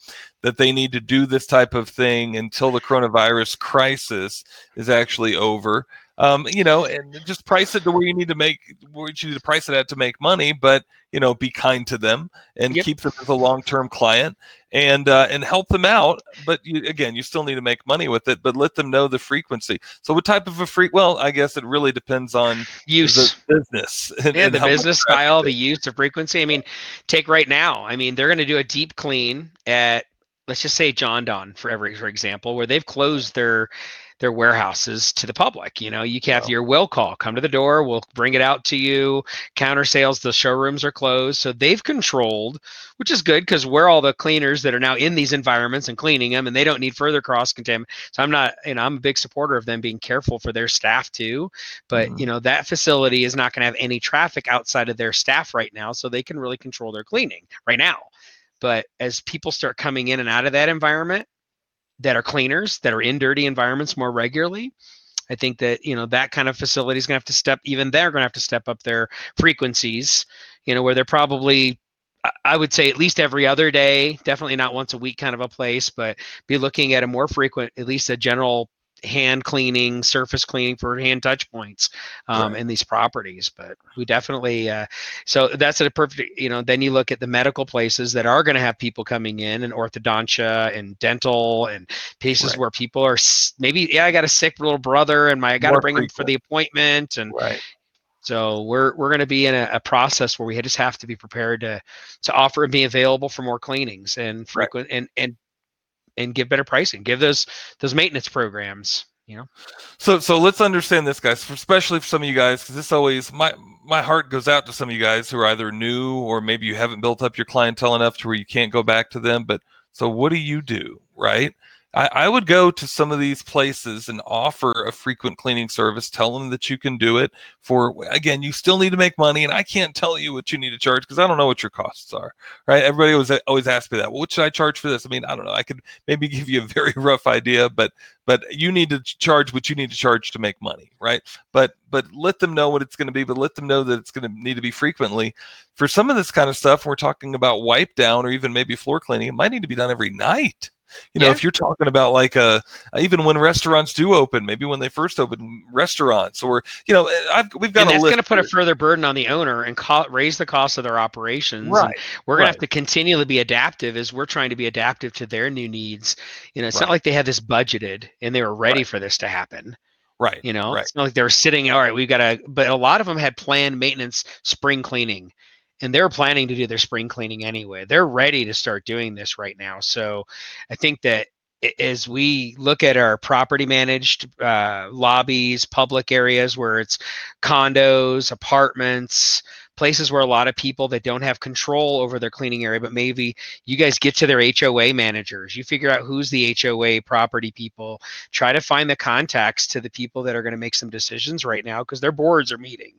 that they need to do this type of thing until the coronavirus crisis is actually over. Um, you know, and just price it to where you need to make where you need to price it at to make money, but you know, be kind to them and Yep. keep them as a long-term client and uh, and help them out. But you, again, you still need to make money with it, but let them know the frequency. So, what type of a free? Well, I guess it really depends on use the business. and- yeah and the business style the use the frequency i mean take right now i mean they're going to do a deep clean at let's just say Jon-Don for every for example where they've closed their their warehouses to the public. You know, you can have your will call, come to the door, we'll bring it out to you. Counter sales, the showrooms are closed. So they've controlled, which is good because we're all the cleaners that are now in these environments and cleaning them and they don't need further cross contamination. So I'm not, you know, I'm a big supporter of them being careful for their staff too. But, mm-hmm. you know, that facility is not going to have any traffic outside of their staff right now. So they can really control their cleaning right now. But as people start coming in and out of that environment, that are cleaners that are in dirty environments more regularly i think that you know that kind of facility is going to have to step even they're going to have to step up their frequencies you know where they're probably I would say at least every other day, definitely not once a week kind of a place, but be looking at a more frequent, at least a general hand cleaning, surface cleaning for hand touch points um, right. in these properties. But we definitely, uh, so that's a perfect, you know, then you look at the medical places that are going to have people coming in and orthodontia and dental and places right. where people are maybe, yeah, I got a sick little brother and my, I got to bring frequent. him for the appointment. And, right. So we're we're going to be in a, a, process where we just have to be prepared to to offer and be available for more cleanings and frequent right. and and and give better pricing. Give those those maintenance programs. You know. So so let's understand this, guys. Especially for some of you guys, because this always my my heart goes out to some of you guys who are either new or maybe you haven't built up your clientele enough to where you can't go back to them. But so what do you do, right? I, I, would go to some of these places and offer a frequent cleaning service. Tell them that you can do it for, again, you still need to make money. And I can't tell you what you need to charge because I don't know what your costs are, right? Everybody always, always asks me that. Well, what should I charge for this? I mean, I don't know. I could maybe give you a very rough idea, but but you need to charge what you need to charge to make money right but but let them know what it's going to be but let them know that it's going to need to be frequently for some of this kind of stuff we're talking about wipe down or even maybe floor cleaning it might need to be done every night you know, yeah. if you're talking about like a uh, even when restaurants do open, maybe when they first open restaurants, or you know, eh, I've, we've got. And that's going to put a further burden on the owner and co- raise the cost of their operations. Right. we're going right. to have to continually be adaptive as we're trying to be adaptive to their new needs. You know, it's right. not like they had this budgeted and they were ready right. for this to happen. Right. You know, right. it's not like they were sitting. All right, we've got to. But a lot of them had planned maintenance, spring cleaning and they're planning to do their spring cleaning anyway. They're ready to start doing this right now. So I think that as we look at our property managed uh, lobbies, public areas where it's condos, apartments, places where a lot of people that don't have control over their cleaning area, but maybe you guys get to their HOA managers. You figure out who's the HOA property people. Try to find the contacts to the people that are going to make some decisions right now because their boards are meeting.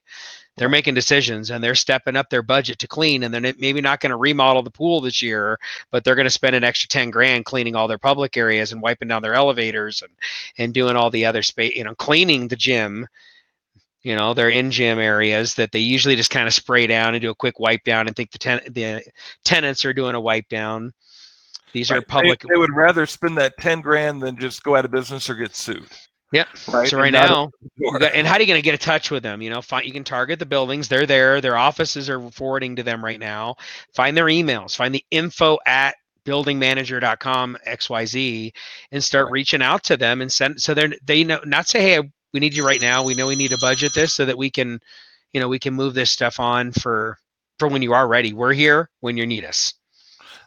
They're making decisions and they're stepping up their budget to clean, and they're maybe not going to remodel the pool this year, but they're going to spend an extra ten grand cleaning all their public areas and wiping down their elevators and and doing all the other space, you know, cleaning the gym you know they're in gym areas that they usually just kind of spray down and do a quick wipe down and think the ten- the tenants are doing a wipe down these right. are public they, they, would rather spend that 10 grand than just go out of business or get sued Yep. Right. So right now, got, and how are you going to get in touch with them? You know, find, you can target the buildings. They're there. Their offices are forwarding to them right now. Find their emails. Find the info at buildingmanager.com xyz and start right. reaching out to them and send so they're they know not say hey we need you right now. We know we need to budget this so that we can, you know, we can move this stuff on for for when you are ready. We're here when you need us.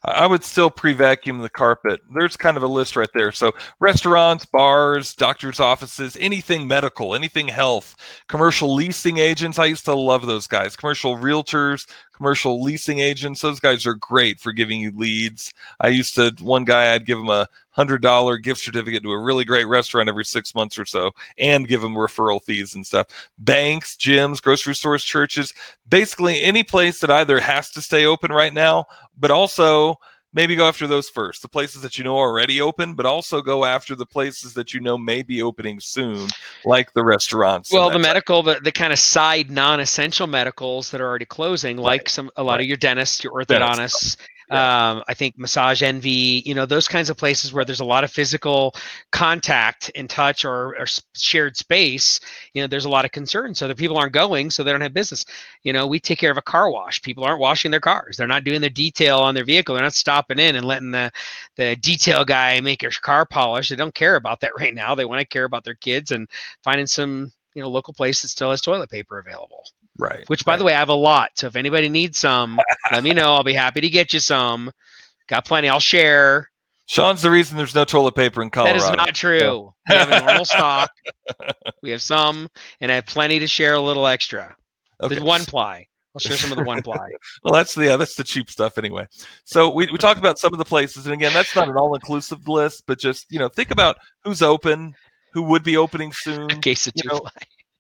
I would still pre-vacuum the carpet. There's kind of a list right there. So restaurants, bars, doctors' offices, anything medical, anything health, commercial leasing agents. I used to love those guys. Commercial realtors, commercial leasing agents. Those guys are great for giving you leads. I used to one guy I'd give him a hundred dollar gift certificate to a really great restaurant every six months or so, and give them referral fees and stuff. Banks, gyms, grocery stores, churches, basically any place that either has to stay open right now, but also maybe go after those first the places that you know are already open but also go after the places that you know may be opening soon like the restaurants well the medical the, the kind of side non-essential medicals that are already closing right. like some a lot right. of your dentists your orthodontists Dentist um, I think Massage Envy, you know, those kinds of places where there's a lot of physical contact and touch or, or shared space, you know, there's a lot of concern. So the people aren't going, so they don't have business. You know, we take care of a car wash. People aren't washing their cars. They're not doing the detail on their vehicle. They're not stopping in and letting the, the detail guy make your car polish. They don't care about that right now. They want to care about their kids and finding some, you know, local place that still has toilet paper available. Right. Which, by right. the way, I have a lot. So if anybody needs some, let me know. I'll be happy to get you some. Got plenty. I'll share. Sean's the reason there's no toilet paper in Colorado. That is not true. We have a normal stock. We have some, and I have plenty to share a little extra. Okay. The one ply. I'll share some of the one ply. Well, that's the yeah, that's the cheap stuff anyway. So we, we talked about some of the places, and again, that's not an all inclusive list, but just you know, think about who's open, who would be opening soon. A case of You two know, fly.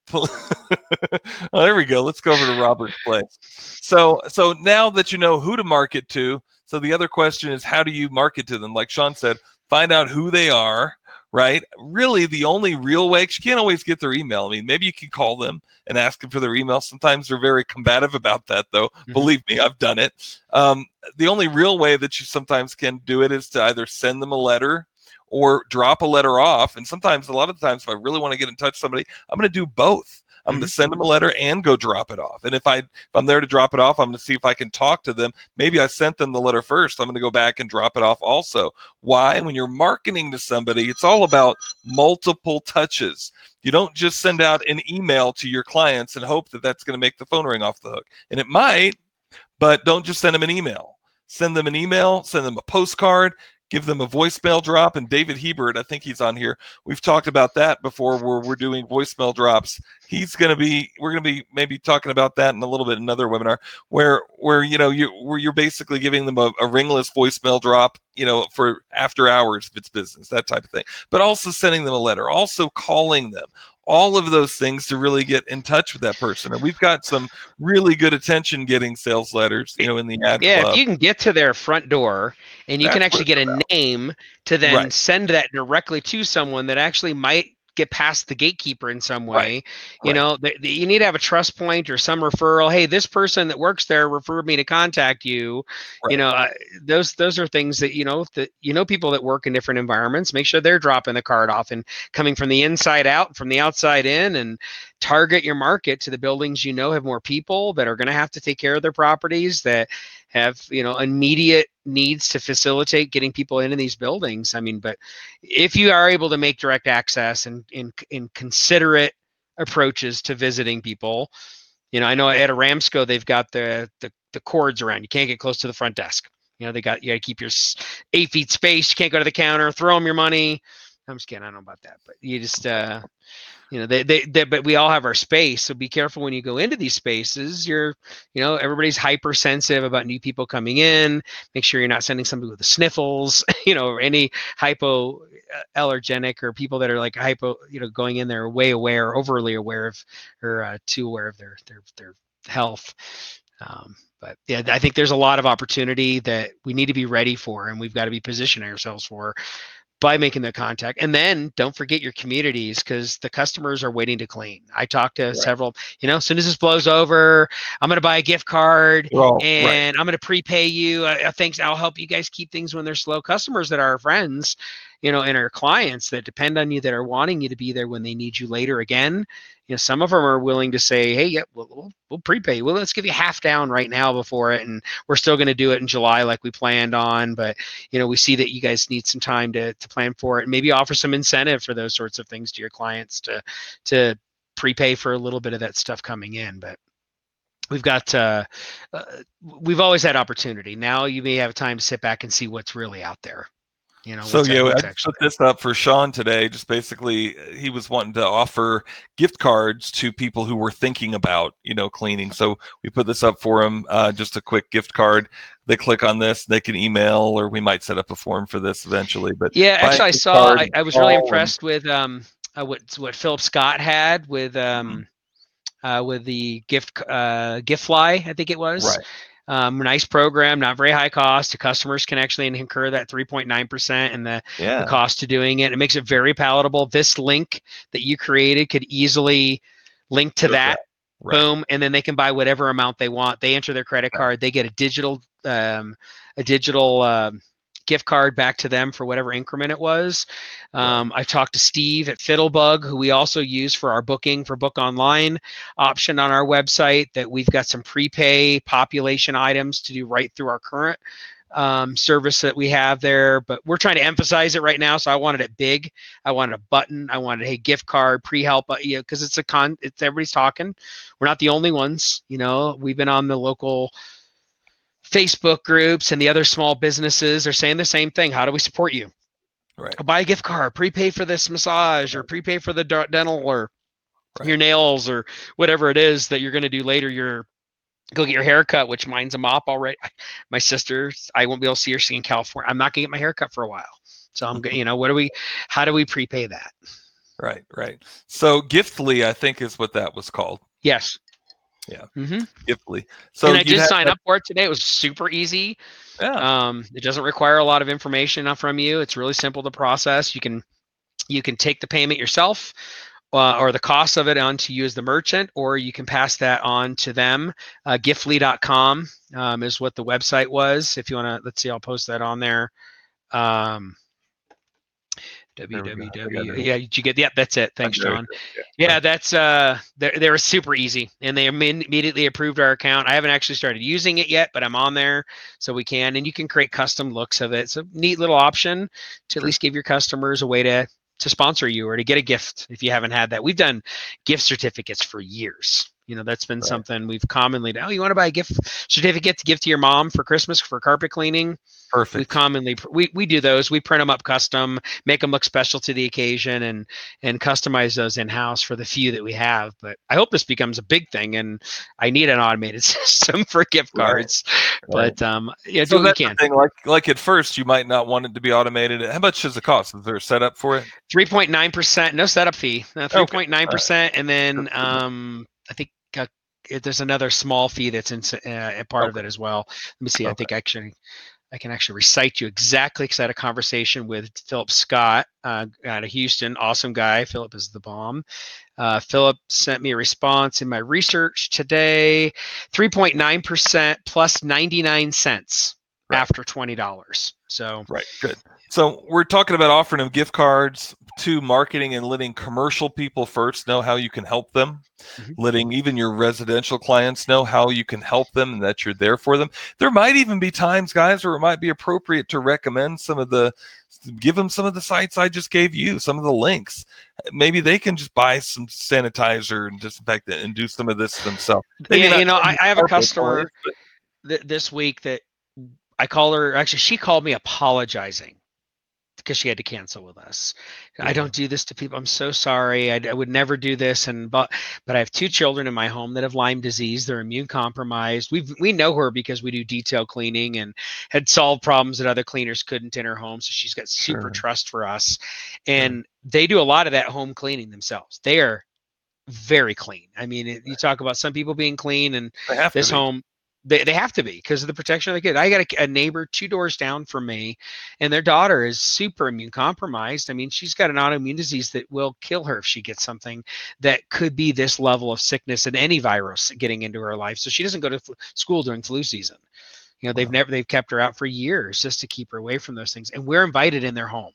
oh, there we go. Let's go over to Robert's place. So, so now that you know who to market to, so the other question is, how do you market to them? Like Sean said, find out who they are. Right? Really, the only real way, you can't always get their email. I mean, maybe you can call them and ask them for their email. Sometimes they're very combative about that, though. Mhm. Believe me, I've done it. Um, the only real way that you sometimes can do it is to either send them a letter or drop a letter off. And sometimes, a lot of the times, if I really want to get in touch with somebody, I'm going to do both. I'm going to mm-hmm. send them a letter and go drop it off. And if I if I'm there to drop it off, I'm going to see if I can talk to them. Maybe I sent them the letter first. I'm going to go back and drop it off also. Why? When you're marketing to somebody, it's all about multiple touches. You don't just send out an email to your clients and hope that that's going to make the phone ring off the hook. And it might, but don't just send them an email. Send them an email, send them a postcard, give them a voicemail drop. And David Hebert, I think he's on here. We've talked about that before where we're doing voicemail drops. He's going to be, we're going to be maybe talking about that in a little bit, in another webinar where, where, you know, you, where you're basically giving them a, a ringless voicemail drop, you know, for after hours if it's business, that type of thing, but also sending them a letter, also calling them, all of those things to really get in touch with that person. And we've got some really good attention getting sales letters, you know, in the ad Yeah, club. if you can get to their front door and you can That's actually get a name to then Right. send that directly to someone that actually might get past the gatekeeper in some way. Right. You Right. know, you need to have a trust point or some referral. Hey, this person that works there referred me to contact you. Right. You know, uh, those those are things that you know that you know people that work in different environments. Make sure they're dropping the card off and coming from the inside out, from the outside in, and target your market to the buildings you know have more people that are going to have to take care of their properties that have you know immediate needs to facilitate getting people into these buildings. I mean but if you are able to make direct access and in, in considerate approaches to visiting people you know i know at aramsco they've got the, the the cords around. You can't get close to the front desk. You know they got you got to keep your eight feet space. You can't go to the counter. Throw them your money. I'm just kidding. I don't know about that but you just uh you know they, they, they but we all have our space so be careful when you go into these spaces you're you know everybody's hypersensitive about new people coming in make sure you're not sending somebody with the sniffles you know or any hypo allergenic or people that are like hypo you know going in there way aware overly aware of or uh, too aware of their their their health. Um, but yeah i think there's a lot of opportunity that we need to be ready for and we've got to be positioning ourselves for by making the contact and then don't forget your communities because the customers are waiting to clean. I talked to several you know as soon as this blows over i'm going to buy a gift card Well, right. and i'm going to prepay you uh, uh, thanks i'll help you guys keep things when they're slow. Customers that are our friends you know and our clients that depend on you that are wanting you to be there when they need you later again you know some of them are willing to say hey yeah we'll, we'll, we'll prepay well let's give you half down right now before it and we're still going to do it in july like we planned on but you know we see that you guys need some time to, to plan for it. And maybe offer some incentive for those sorts of things to your clients to to prepay for a little bit of that stuff coming in. But we've got uh, uh we've always had opportunity. Now you may have time to sit back and see what's really out there you know So yeah, I put this up for Sean today. Just basically, uh, he was wanting to offer gift cards to people who were thinking about, you know, cleaning. So we put this up for him. Uh, just a quick gift card. They click on this, they can email, or we might set up a form for this eventually. But Yeah, actually, I saw. I, I was really call, and- impressed with um uh, what what Philip Scott had with um uh, with the gift uh Giftly. I think it was. Right. Um, nice program, not very high cost. The customers can actually incur that 3.9% and the, yeah, the cost to doing it. It makes it very palatable. This link that you created could easily link to to that right. boom and then they can buy whatever amount they want they enter their credit card they get a digital um, a digital um, gift card back to them for whatever increment it was um, i talked to steve at fiddlebug who we also use for our booking for book online option on our website that we've got some prepay population items to do right through our current um, service that we have there, but we're trying to emphasize it right now. So I wanted it big. I wanted a button. I wanted a gift card, pre-help, uh, you know, because it's a con. It's everybody's talking. We're not the only ones. You know, we've been on the local Facebook groups and the other small businesses are saying the same thing. How do we support you? Right. Buy a gift card, prepay for this massage, or prepay for the dental, or right. your nails, or whatever it is that you're going to do later. Your go get your hair cut, which mine's a mop already. My sister, I won't be able to see her. She's in California. I'm not gonna get my hair cut for a while. So I'm, you know, what do we, how do we prepay that? Right, right. So Giftly, I think is what that was called. Yes. Yeah. Mm-hmm. Giftly. So and I did sign that... up for it today. It was super easy. Yeah. Um, it doesn't require a lot of information from you. It's really simple to process. You can, you can take the payment yourself uh, or the cost of it onto you as the merchant, or you can pass that on to them. Uh, giftly.com um, is what the website was. If you want to, let's see, I'll post that on there. Um, www. Yeah, did you get? Yeah, that's it. Thanks, John. Yeah, yeah that's uh, they they were super easy, and they immediately approved our account. I haven't actually started using it yet, but I'm on there, so we can, and you can create custom looks of it. It's a neat little option to at least give your customers a way to to sponsor you or to get a gift if you haven't had that. We've done gift certificates for years. You know, that's been right. something we've commonly done. Oh, you want to buy a gift certificate to give to your mom for Christmas for carpet cleaning? Perfect. We commonly we, we do those. We print them up custom, make them look special to the occasion, and and customize those in house for the few that we have. But I hope this becomes a big thing, and I need an automated system for gift cards. Right. But um, yeah, so do what we can. Thing, like like at first, you might not want it to be automated. How much does it cost? Is there a setup for it? Three point nine percent, no setup fee. Uh, Three point nine percent, and then um, I think uh, there's another small fee that's in uh, a part okay. of it as well. Let me see. Okay. I think actually I can actually recite you exactly because I had a conversation with Philip Scott uh, out of Houston. Awesome guy. Philip is the bomb. Uh, Philip sent me a response in my research today 3.9% plus 99 cents right. after $20. So, right, good. So, we're talking about offering them gift cards, to marketing and letting commercial people first know how you can help them, mm-hmm. letting even your residential clients know how you can help them and that you're there for them. There might even be times, guys, where it might be appropriate to recommend some of the give them some of the sites I just gave you, some of the links. Maybe they can just buy some sanitizer and disinfectant and do some of this themselves. Maybe yeah, you know, I, I, have a customer th- this week that I call her. Actually, she called me apologizing because she had to cancel with us. Yeah. I don't do this to people. I'm so sorry. I, I, would never do this. And but but I have two children in my home that have Lyme disease. They're immune compromised. We we know her because we do detail cleaning and had solved problems that other cleaners couldn't in her home. So she's got super sure. trust for us. And sure. they do a lot of that home cleaning themselves. They are very clean. I mean, it, you talk about some people being clean, and this home they, they have to be because of the protection of the kid. I got a, a, neighbor two doors down from me, and their daughter is super immune compromised. I mean, she's got an autoimmune disease that will kill her if she gets something that could be this level of sickness and any virus getting into her life. So she doesn't go to school during flu season. You know, they've never they've kept her out for years just to keep her away from those things. And we're invited in their home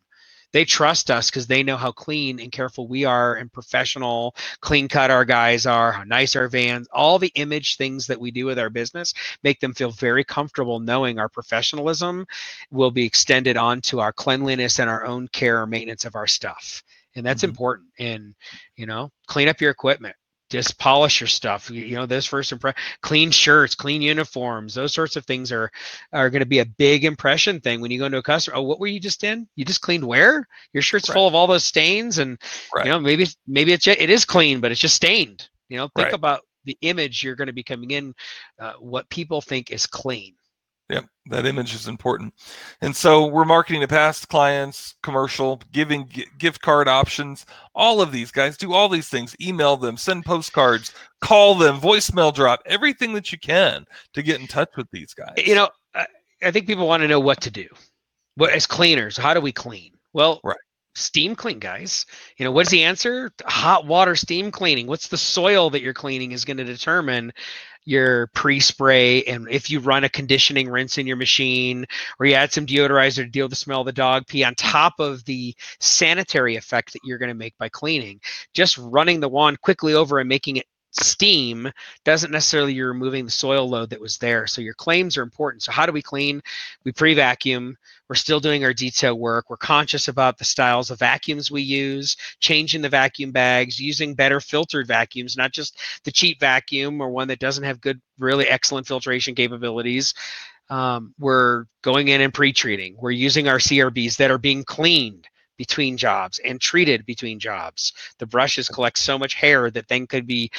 they trust us because they know how clean and careful we are and professional, clean cut our guys are, how nice our vans, all the image things that we do with our business make them feel very comfortable knowing our professionalism will be extended onto our cleanliness and our own care or maintenance of our stuff. And that's mm-hmm. important. And, you know, clean up your equipment just polish your stuff you know this first impression clean shirts clean uniforms those sorts of things are are going to be a big impression thing when you go into a customer oh what were you just in you just cleaned where your shirt's right. full of all those stains and right. you know maybe maybe it's it is clean but it's just stained you know think right. about the image you're going to be coming in uh, what people think is clean Yep, that image is important. And so we're marketing to past clients, commercial, giving g- gift card options. All of these guys do all these things. Email them, send postcards, call them, voicemail drop, everything that you can to get in touch with these guys. You know, I, I think people want to know what to do. What as cleaners, how do we clean? Well, right. Steam clean, guys. You know, what's the answer? Hot water steam cleaning. What's the soil that you're cleaning is going to determine your pre-spray and if you run a conditioning rinse in your machine or you add some deodorizer to deal with the smell of the dog pee on top of the sanitary effect that you're going to make by cleaning just running the wand quickly over and making it steam doesn't necessarily you're removing the soil load that was there so your claims are important. So how do we clean? We pre-vacuum. We're still doing our detail work. We're conscious about the styles of vacuums we use changing the vacuum bags using better filtered vacuums not just the cheap vacuum or one that doesn't have good really excellent filtration capabilities. Um, we're going in and pre-treating. We're using our CRBs that are being cleaned between jobs and treated between jobs. The brushes collect so much hair that then could be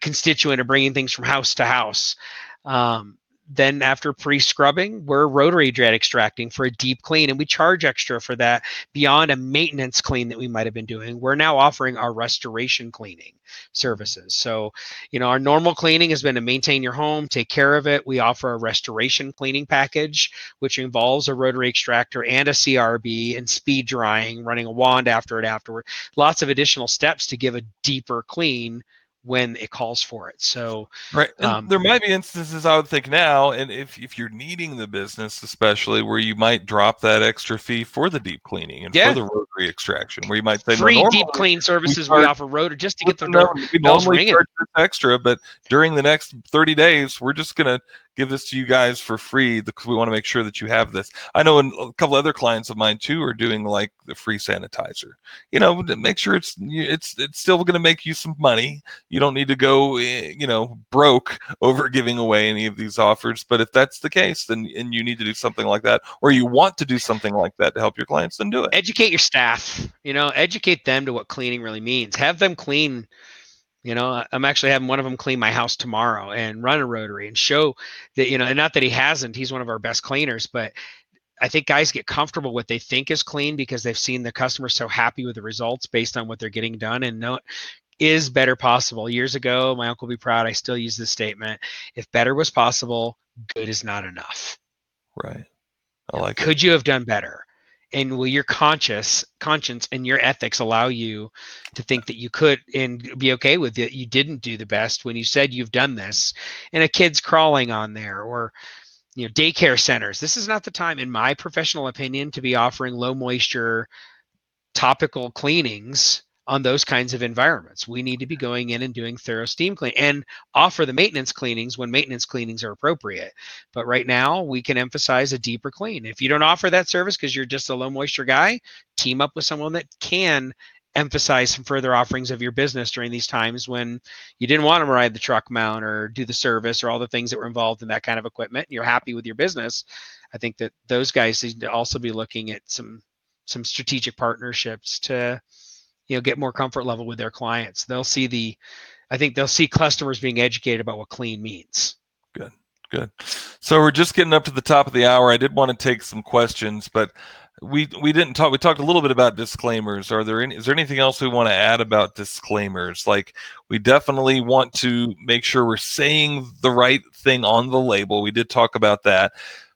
constituent of bringing things from house to house. Um, then after pre-scrubbing, we're rotary jet extracting for a deep clean, and we charge extra for that beyond a maintenance clean that we might have been doing. We're now offering our restoration cleaning services. So, you know, our normal cleaning has been to maintain your home, take care of it. We offer a restoration cleaning package, which involves a rotary extractor and a CRB and speed drying, running a wand after it afterward. Lots of additional steps to give a deeper clean when it calls for it. So right, um, there might be instances I would think now, and if if you're needing the business, especially where you might drop that extra fee for the deep cleaning and yeah. for the rotary extraction, where you might say free no, deep clean services we, we offer rotary just to get the door, we normally charge extra, but during the next 30 days, we're just gonna give this to you guys for free because we want to make sure that you have this. I know a couple other clients of mine too are doing like the free sanitizer. You know, make sure it's it's it's still going to make you some money. You don't need to go eh, you know broke over giving away any of these offers. But if that's the case, then and you need to do something like that, or you want to do something like that to help your clients, then do it. Educate your staff. You know, educate them to what cleaning really means. Have them clean you know, I'm actually having one of them clean my house tomorrow and run a rotary and show that, you know, and not that he hasn't, he's one of our best cleaners, but I think guys get comfortable with what they think is clean because they've seen the customer so happy with the results based on what they're getting done and know is better possible. Years ago, my uncle be proud, I still use this statement. If better was possible, good is not enough. Right. I like Could it. you have done better? And will your conscious conscience and your ethics allow you to think that you could and be okay with it. You didn't do the best when you said you've done this and a kid's crawling on there or you know daycare centers. This is not the time in my professional opinion to be offering low moisture topical cleanings on those kinds of environments. We need to be going in and doing thorough steam clean and offer the maintenance cleanings when maintenance cleanings are appropriate. But right now, we can emphasize a deeper clean. If you don't offer that service because you're just a low moisture guy, team up with someone that can emphasize some further offerings of your business during these times when you didn't want to ride the truck mount or do the service or all the things that were involved in that kind of equipment. and You're happy with your business. I think that those guys need to also be looking at some some strategic partnerships to you know get more comfort level with their clients. They'll see the i think they'll see customers being educated about what clean means. Good good. So we're just getting up to the top of the hour. I did want to take some questions but we we didn't talk we talked a little bit about disclaimers. Are there any is there anything else we want to add about disclaimers? Like we definitely want to make sure we're saying the right thing on the label. We did talk about that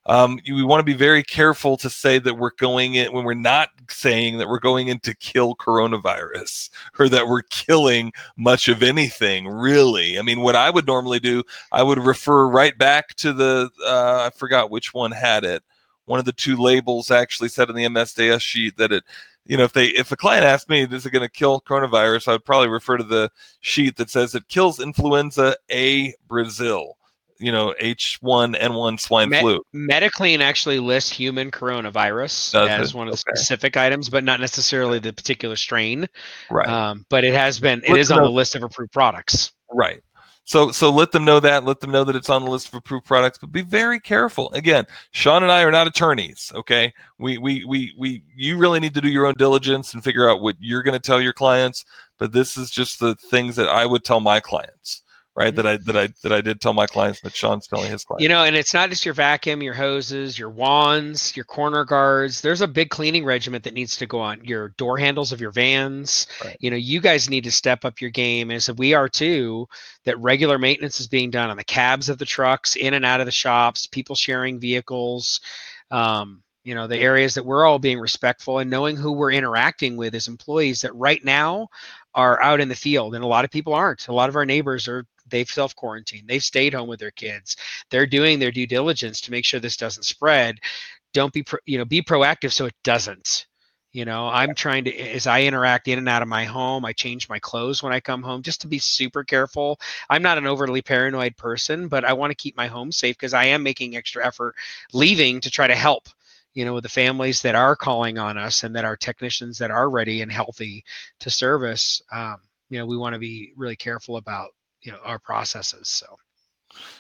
um, we want to be very careful to say that we're going in when we're not saying that we're going in to kill coronavirus or that we're killing much of anything really. I mean what i would normally do i would refer right back to the uh, i forgot which one had it. One of the two labels actually said in the msds sheet that it you know if they if a client asked me is it going to kill coronavirus? I would probably refer to the sheet that says it kills influenza a brazil you know H1N1 swine flu. Mediclean actually lists human coronavirus Does as it? one of the okay. specific items, but not necessarily the particular strain. Right. Um, but it has been it is on the list of approved products. Right. So so let them know that. Let them know that it's on the list of approved products. But be very careful. Again, Sean and I are not attorneys. Okay. We we we we you really need to do your own diligence and figure out what you're going to tell your clients. But this is just the things that I would tell my clients right? That I that I that I did tell my clients that Sean's telling his clients. You know, and it's not just your vacuum, your hoses, your wands, your corner guards. There's a big cleaning regiment that needs to go on. Your door handles of your vans. Right. You know, you guys need to step up your game, and so we are too. That regular maintenance is being done on the cabs of the trucks, in and out of the shops, people sharing vehicles. Um, you know the areas that we're all being respectful and knowing who we're interacting with as employees that right now are out in the field and a lot of people aren't a lot of our neighbors are they've self quarantined, they've stayed home with their kids, they're doing their due diligence to make sure this doesn't spread. Don't be, pro, you know, be proactive so it doesn't. You know, I'm trying to, as I interact in and out of my home, I change my clothes when I come home just to be super careful. I'm not an overly paranoid person, but I want to keep my home safe because I am making extra effort leaving to try to help you know, with the families that are calling on us and that are technicians that are ready and healthy to service, um, you know, we want to be really careful about you know our processes so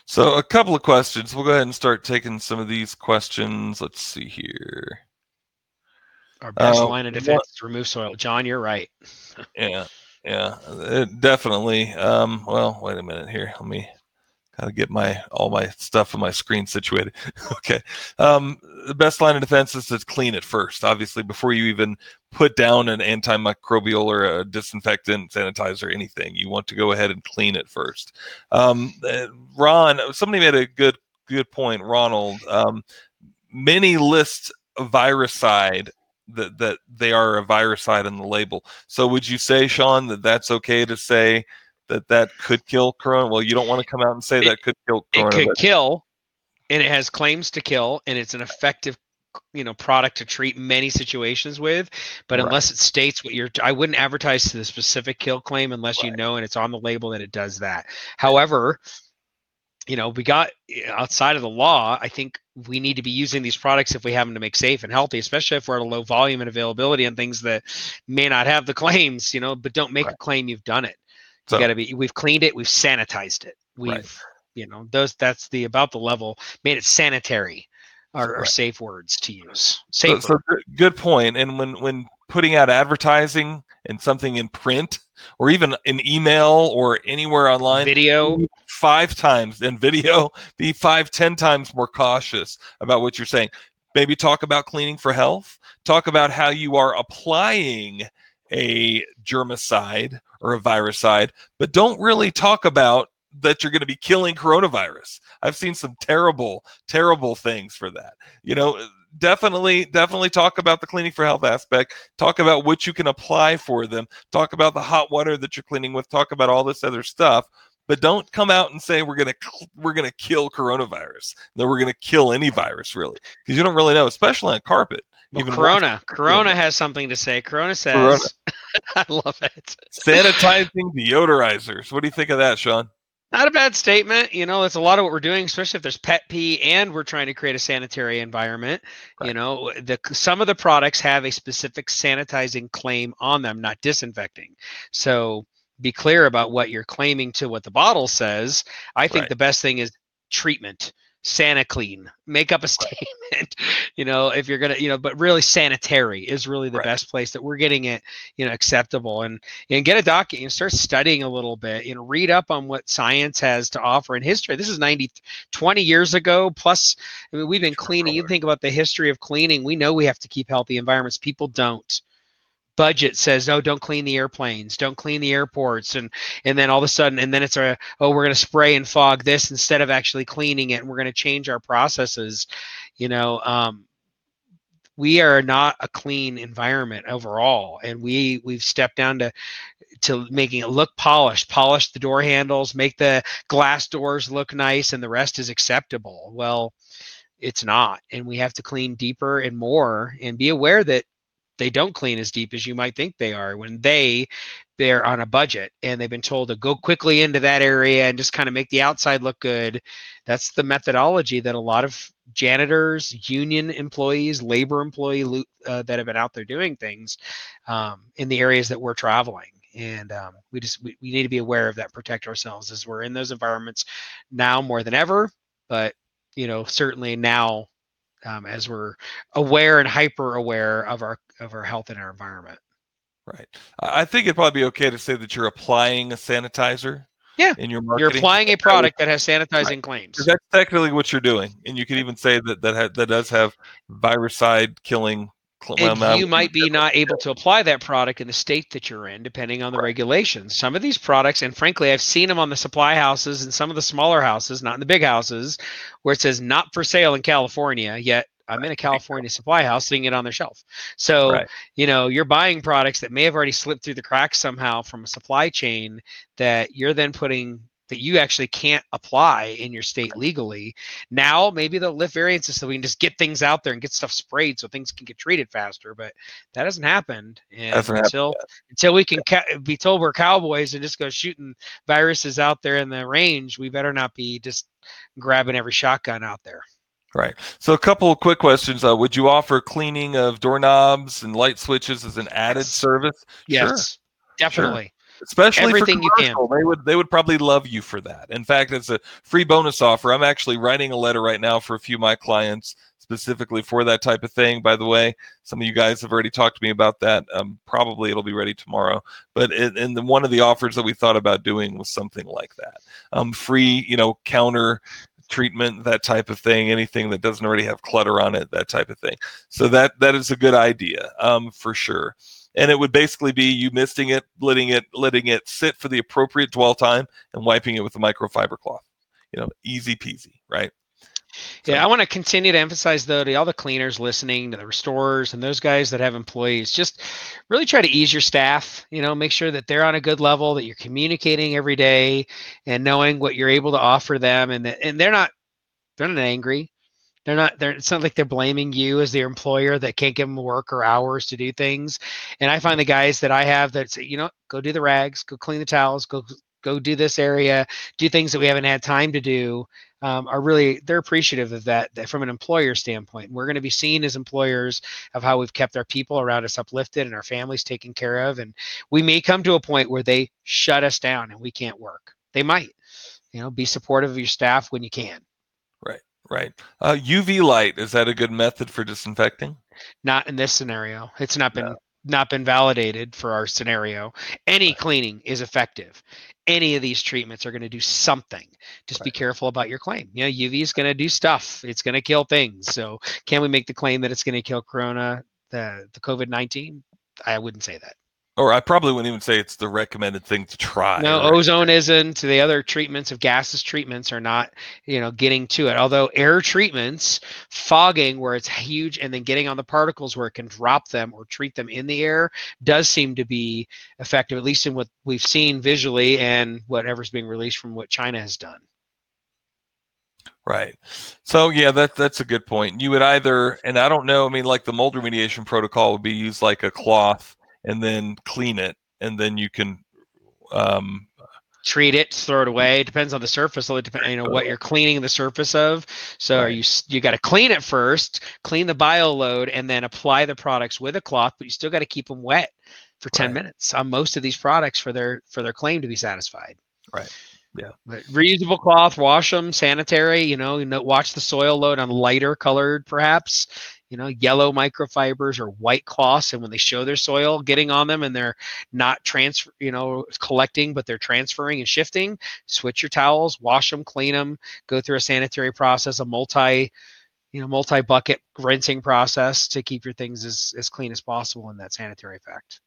So a couple of questions. We'll go ahead and start taking some of these questions. Let's see here. Our best uh, line of defense what, is remove soil. John, you're right. yeah, yeah, it, definitely. Um, well, wait a minute here. Let me gotta get my all my stuff on my screen situated. okay. Um, the best line of defense is to clean it first, obviously, before you even put down an antimicrobial or a disinfectant, sanitizer, anything. You want to go ahead and clean it first. Um, uh, Ron, somebody made a good good point. Ronald, um, many list viricide that that they are a viricide in the label. So would you say, Sean, that that's okay to say that that could kill corona? Well, you don't want to come out and say it, that could kill corona. It could kill, and it has claims to kill, and it's an effective you know product to treat many situations with but right. unless it states what you're i wouldn't advertise to the specific kill claim unless right. you know and it's on the label that it does that however you know, we got eh, outside of the law, I think we need to be using these products if we have them to make safe and healthy, especially if we're at a low volume and availability on things that may not have the claims, you know, but don't make right. a claim you've done it. So, you got to be, we've cleaned it, we've sanitized it. We've, right. you know, those, that's the, about the level, made it sanitary are, right. are safe words to use. Safe. So, so good point. And when, when putting out advertising and something in print, or even an email or anywhere online video five times in video be five ten times more cautious about what you're saying maybe talk about cleaning for health talk about how you are applying a germicide or a viricide but don't really talk about that you're going to be killing coronavirus. I've seen some terrible terrible things for that. You know uh, definitely definitely talk about the cleaning for health aspect. Talk about what you can apply for them. Talk about the hot water that you're cleaning with. Talk about all this other stuff but don't come out and say we're gonna we're gonna kill coronavirus. That we're gonna kill any virus really because you don't really know especially on carpet well, even corona corona has something to say corona says corona. i love it sanitizing deodorizers what do you think of that sean not a bad statement. You know, it's a lot of what we're doing, especially if there's pet pee and we're trying to create a sanitary environment. Right. You know, the some of the products have a specific sanitizing claim on them, not disinfecting. So be clear about what you're claiming to what the bottle says. I think right. the best thing is treatment Santa clean, make up a statement, you know, if you're gonna, you know, but really sanitary is really the right. best place that we're getting it, you know, acceptable and and get a document and start studying a little bit, you know, read up on what science has to offer in history. This is 90, 20 years ago. Plus, I mean, we've been cleaning. You think about the history of cleaning. We know we have to keep healthy environments. People don't budget says oh don't clean the airplanes don't clean the airports and and then all of a sudden and then it's a oh we're going to spray and fog this instead of actually cleaning it and we're going to change our processes you know um, we are not a clean environment overall and we we've stepped down to to making it look polished polish the door handles make the glass doors look nice and the rest is acceptable. Well it's not and we have to clean deeper and more and be aware that they don't clean as deep as you might think they are when they they're on a budget and they've been told to go quickly into that area and just kind of make the outside look good. That's the methodology that a lot of janitors union employees labor employee uh, that have been out there doing things um, in the areas that we're traveling. And um, we just we, we need to be aware of that protect ourselves as we're in those environments now more than ever. But you know certainly now um, as we're aware and hyper aware of our of our health and our environment. Right. I think it'd probably be okay to say that you're applying a sanitizer. Yeah. In your marketing. You're applying a product that has sanitizing right. claims. That's technically what you're doing, and you could even say that that ha- that does have viricide killing and um, you might be um, not able to apply that product in the state that you're in, depending on the right. regulations. Some of these products, and frankly, I've seen them on the supply houses and some of the smaller houses, not in the big houses, where it says not for sale in California, yet I'm in a California supply house seeing it on their shelf. So, right. you know, you're buying products that may have already slipped through the cracks somehow from a supply chain that you're then putting that you actually can't apply in your state legally. Now, maybe they'll lift variances so we can just get things out there and get stuff sprayed so things can get treated faster. But that hasn't happened. And until happened until we can ca- be told we're cowboys and just go shooting viruses out there in the range, we better not be just grabbing every shotgun out there. Right. So, a couple of quick questions. Uh, would you offer cleaning of doorknobs and light switches as an added yes. service? Yes, sure. definitely. especially everything for you can. commercial, They would they would probably love you for that. In fact, it's a free bonus offer. I'm actually writing a letter right now for a few of my clients specifically for that type of thing. By the way, some of you guys have already talked to me about that. Um, probably it'll be ready tomorrow. But it, and the, one of the offers that we thought about doing was something like that. Um, free, you know, counter treatment, that type of thing. Anything that doesn't already have clutter on it, that type of thing. So that that is a good idea um, for sure and it would basically be you misting it, letting it, letting it sit for the appropriate dwell time, and wiping it with a microfiber cloth. You know, easy peasy, right? Yeah, I want to continue to emphasize though to all the cleaners listening, to the restorers and those guys that have employees, just really try to ease your staff. You know, make sure that they're on a good level, that you're communicating every day, and knowing what you're able to offer them, and that, and they're not they're not angry. They're not. They're. It's not like they're blaming you as their employer that can't give them work or hours to do things. And I find the guys that I have that say, you know, go do the rags, go clean the towels, go go do this area, do things that we haven't had time to do. Um, are really they're appreciative of that, that from an employer standpoint. We're going to be seen as employers of how we've kept our people around us uplifted and our families taken care of. And we may come to a point where they shut us down and we can't work. They might, you know, be supportive of your staff when you can. Right. Right. Uh, UV light is that a good method for disinfecting? Not in this scenario. It's not been no. Not been validated for our scenario. Any right. cleaning is effective. Any of these treatments are going to do something. Just right. be careful about your claim. You know, UV is going to do stuff. It's going to kill things. So, can we make the claim that it's going to kill corona, the the COVID nineteen? I wouldn't say that or I probably wouldn't even say it's the recommended thing to try. No, right? ozone isn't. The other treatments of gases treatments are not, you know, getting to it. Although air treatments, fogging where it's huge, and then getting on the particles where it can drop them or treat them in the air does seem to be effective, at least in what we've seen visually and whatever's being released from what China has done. Right. So yeah, that that's a good point. You would either, and I don't know. I mean, like the mold remediation protocol would be use like a cloth and then clean it, and then you can um, treat it, throw it away. It depends on the surface. So it depends, you know, what you're cleaning the surface of. So right. you you got to clean it first, clean the bio load, and then apply the products with a cloth. But you still got to keep them wet for 10 right. minutes on most of these products for their for their claim to be satisfied. Right. Yeah. But reusable cloth, wash them, sanitary. You know, you know, watch the soil load on lighter colored, perhaps you know, yellow microfibers or white cloths. And when they show their soil getting on them and they're not transfer, you know, collecting, but they're transferring and shifting, switch your towels, wash them, clean them, go through a sanitary process, a multi, you know, multi bucket rinsing process to keep your things as, as clean as possible in that sanitary effect.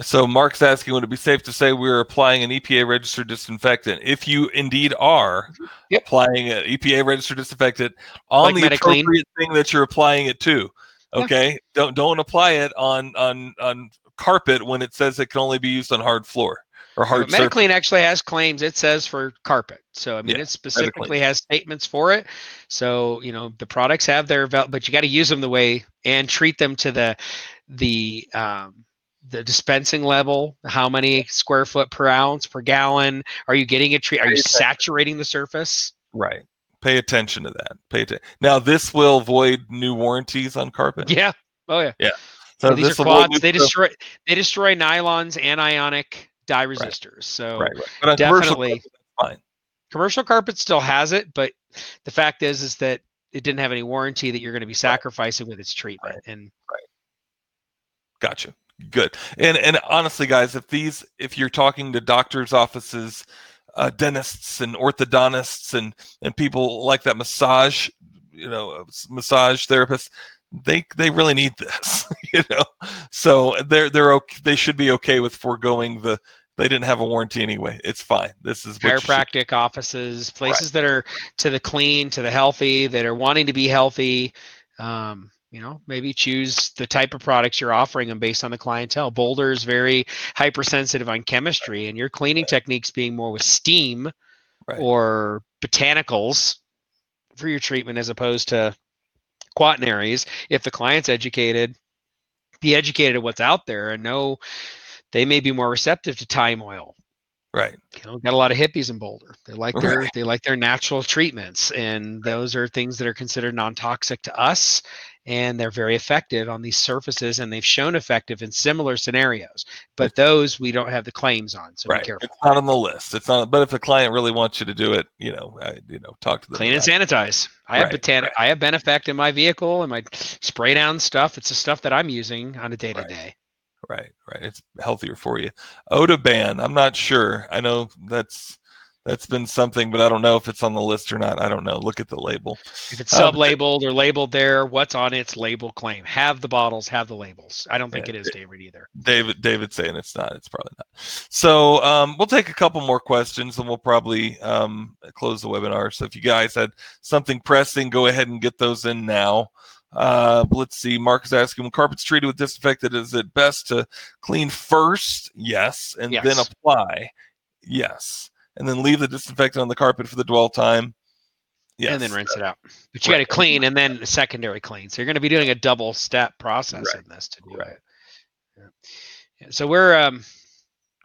So Mark's asking, would it be safe to say we're applying an EPA registered disinfectant? If you indeed are yep. applying an EPA registered disinfectant on like the appropriate thing that you're applying it to, okay, yeah. don't don't apply it on on on carpet when it says it can only be used on hard floor or hard. So MetaClean actually has claims. It says for carpet, so I mean yeah, it specifically has statements for it. So you know the products have their, but you got to use them the way and treat them to the the um, the dispensing level how many square foot per ounce per gallon? Are you getting a treat are you saturating the surface? Right. Pay attention to that. Pay attention now this will void new warranties on carpet yeah. Oh yeah. Yeah. So, so these are quads they destroy they destroy nylons anionic dye resistors right. so right, right. definitely commercial fine. Commercial carpet still has it but the fact is is that it didn't have any warranty that you're going to be sacrificing with its treatment and right. Gotcha good. And and honestly guys if these if you're talking to doctors offices uh, dentists and orthodontists and and people like that massage you know massage therapists they they really need this you know? So they're they're okay they should be okay with foregoing the they didn't have a warranty anyway. It's fine. This is chiropractic offices places right. that are to the clean to the healthy that are wanting to be healthy um, you know maybe choose the type of products you're offering them based on the clientele boulder is very hypersensitive on chemistry and your cleaning techniques being more with steam right. or botanicals for your treatment as opposed to quaternaries if the client's educated be educated at what's out there and know they may be more receptive to thyme oil Right. You know, got a lot of hippies in Boulder. They like their right. they like their natural treatments, and those are things that are considered non-toxic to us and they're very effective on these surfaces and they've shown effective in similar scenarios but those we don't have the claims on so right. be careful It's not on the list. It's not. But if a client really wants you to do it, you know, I, you know, talk to them. clean and sanitize i have Right, botan- right. i have benefect in my vehicle and my spray down stuff it's the stuff that i'm using on a day to Right. day Right, right. It's healthier for you. OdoBan. I'm not sure. I know that's that's been something, but I don't know if it's on the list or not. I don't know. Look at the label. if it's Um, sub labeled or labeled there what's on its label claim have the bottles have the labels i don't think Yeah, it is david either David David saying it's not. It's probably not. So um, we'll take a couple more questions and we'll probably um, close the webinar. So if you guys had something pressing, go ahead and get those in now. Uh, let's see. Mark is asking when carpet's treated with disinfectant, is it best to clean first? Yes, and then apply. Yes, and then leave the disinfectant on the carpet for the dwell time. Yes, and then rinse it out. But you got to clean and then a secondary clean. So you're going to be doing a double step process Right. in this to do Right. it. Yeah. So we're um,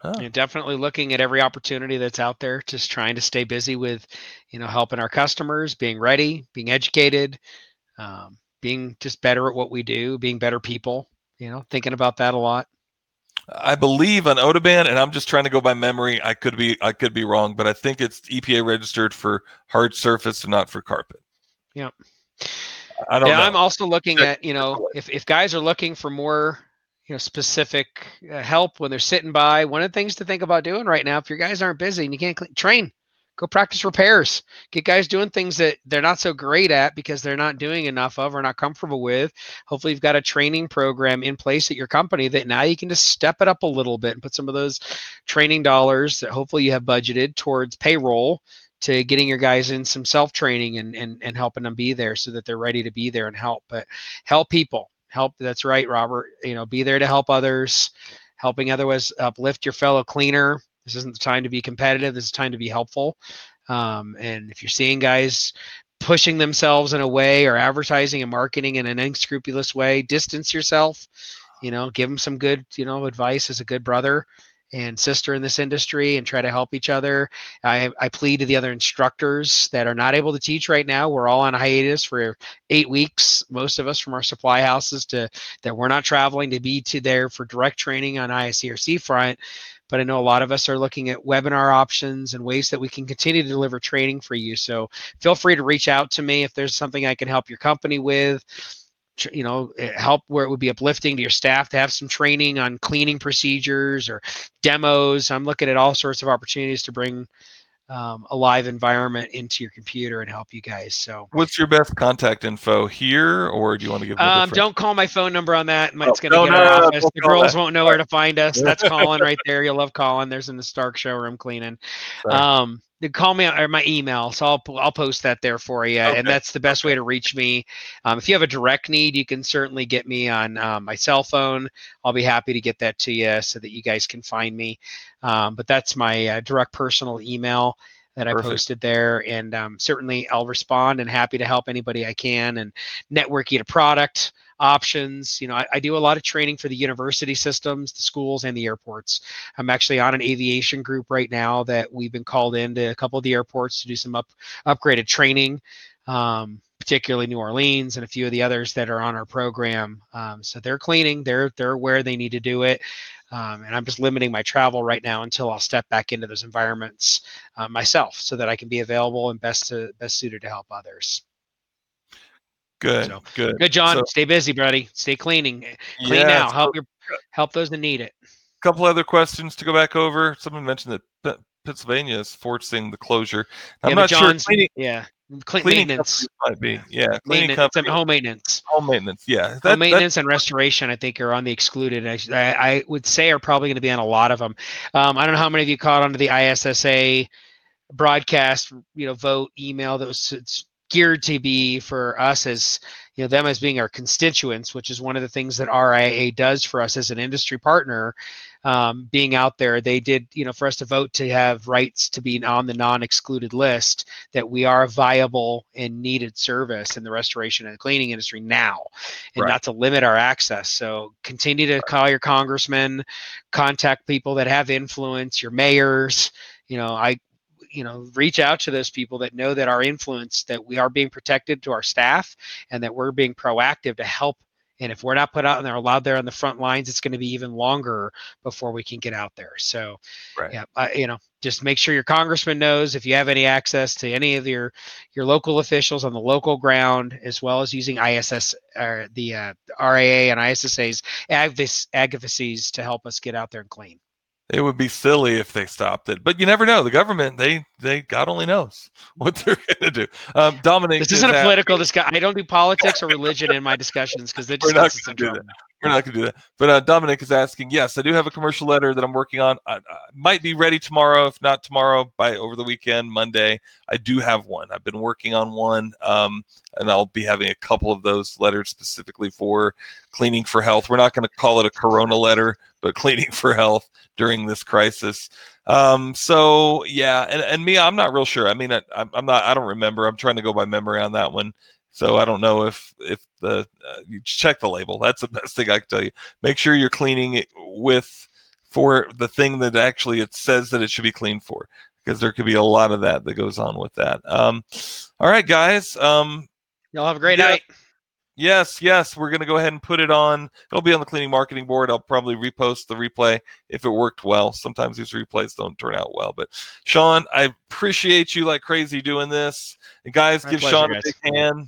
Oh. you know, definitely looking at every opportunity that's out there, just trying to stay busy with, you know, helping our customers, being ready, being educated, um, being just better at what we do, being better people. You know, thinking about that a lot. I believe on OdoBan, and I'm just trying to go by memory. I could be I could be wrong, but I think it's EPA registered for hard surface and not for carpet. Yep. I don't yeah, know. I'm also looking at you know if if guys are looking for more you know specific uh, help when they're sitting by, one of the things to think about doing right now if your guys aren't busy and you can't clean, train, go practice repairs, get guys doing things that they're not so great at because they're not doing enough of or not comfortable with. Hopefully, you've got a training program in place at your company that now you can just step it up a little bit and put some of those training dollars that hopefully you have budgeted towards payroll to getting your guys in some self training and, and and helping them be there so that they're ready to be there and help. But help people, help. That's right, Robert. You know, be there to help others, helping others uplift your fellow cleaner. This isn't the time to be competitive. This is time to be helpful. Um, and if you're seeing guys pushing themselves in a way or advertising and marketing in an unscrupulous way, distance yourself. You know, give them some good, you know, advice as a good brother and sister in this industry and try to help each other. I, I plead to the other instructors that are not able to teach right now. We're all on hiatus for eight weeks, most of us from our supply houses to that we're not traveling to be to there for direct training on IICRC front. But I know a lot of us are looking at webinar options and ways that we can continue to deliver training for you. So feel free to reach out to me if there's something I can help your company with you know eh, help where it would be uplifting to your staff to have some training on cleaning procedures or demos i'm looking at all sorts of opportunities to bring um, a live environment into your computer and help you guys so What's your best contact info here, or do you want to give? me um, different- don't call my phone number on that. Oh, It's going to no, get no, our no, office. don't The girls that. won't know where to find us. That's Colin right there. You'll love Colin. There's in the Stark showroom cleaning. Sorry. Um, call me or my email, so I'll I'll post that there for you, Okay. and that's the best way to reach me. Um, if you have a direct need, you can certainly get me on um, my cell phone. I'll be happy to get that to you so that you guys can find me. Um, but that's my uh, direct personal email that I posted there, and um, certainly I'll respond and happy to help anybody I can and network you to product options. You know, I, I do a lot of training for the university systems, the schools, and the airports. I'm actually on an aviation group right now that we've been called into a couple of the airports to do some up upgraded training. Um, particularly New Orleans and a few of the others that are on our program. Um, so they're cleaning, they're they're where they need to do it. Um, and I'm just limiting my travel right now until I'll step back into those environments uh, myself, so that I can be available and best to best suited to help others. Good, so, good, Good, John. So, Stay busy, buddy. Stay cleaning. Clean yeah, now. Help your help those that need it. a couple other questions to go back over. Someone mentioned that P- Pennsylvania is forcing the closure. I'm yeah, not sure. Cleaning, yeah, clean cleaning maintenance. might be. Yeah, cleaning Maintenance, company, home maintenance. home maintenance. Yeah, Home that, maintenance and restoration, I think, are on the excluded. I, I I would say are probably going to be on a lot of them. Um, I don't know how many of you caught onto the ISSA broadcast, you know, vote email that was geared to be for us as you know them as being our constituents, which is one of the things that RIA does for us as an industry partner. Um, being out there, they did, you know, for us to vote to have rights to be on the non-excluded list, that we are a viable and needed service in the restoration and cleaning industry now, and Right. not to limit our access. So continue to call your congressmen, contact people that have influence, your mayors. You know, I you know reach out to those people that know that our influence that we are being protected to our staff and that we're being proactive to help. And if we're not put out and they're allowed there on the front lines it's going to be even longer before we can get out there. So Right. yeah uh, you know just make sure your congressman knows if you have any access to any of your your local officials on the local ground as well as using iss or the uh, raa and issas advoc- advocacies to help us get out there and clean It would be silly if they stopped it, but you never know. The government, they, they, God only knows what they're going to do. Um, Dominic, this is isn't a political discussion i don't do politics or religion in my discussions because We're just not gets gonna do trouble. We're not going to do that. But uh, Dominic is asking, yes, I do have a commercial letter that I'm working on. I, I might be ready tomorrow. If not tomorrow, by over the weekend, Monday, I do have one. I've been working on one, um, and I'll be having a couple of those letters specifically for cleaning for health. We're not going to call it a Corona letter, but cleaning for health during this crisis. Um, so yeah, and, and me, I'm not real sure. I mean, I, I'm not. I don't remember. I'm trying to go by memory on that one. So I don't know if if the uh, you check the label. That's the best thing I can tell you. Make sure you're cleaning it with for the thing that actually it says that it should be cleaned for, because there could be a lot of that that goes on with that. Um, all right, guys. Um, y'all have a great Yeah. night Yes, yes, we're going to go ahead and put it on. It'll be on the cleaning marketing board. I'll probably repost the replay if it worked well. Sometimes these replays don't turn out well, but Sean, I appreciate you like crazy doing this. And guys, My give pleasure, Sean a guys. big hand.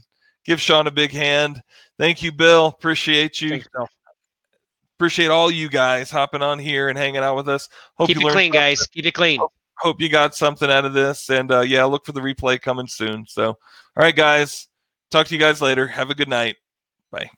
Give Sean a big hand. Thank you, Bill. Appreciate you. Thanks, Bill. Appreciate all you guys hopping on here and hanging out with us. Hope keep you it clean guys keep it clean Hope you got something out of this. And uh, yeah, look for the replay coming soon. So, all right, guys. Talk to you guys later. Have a good night. Bye.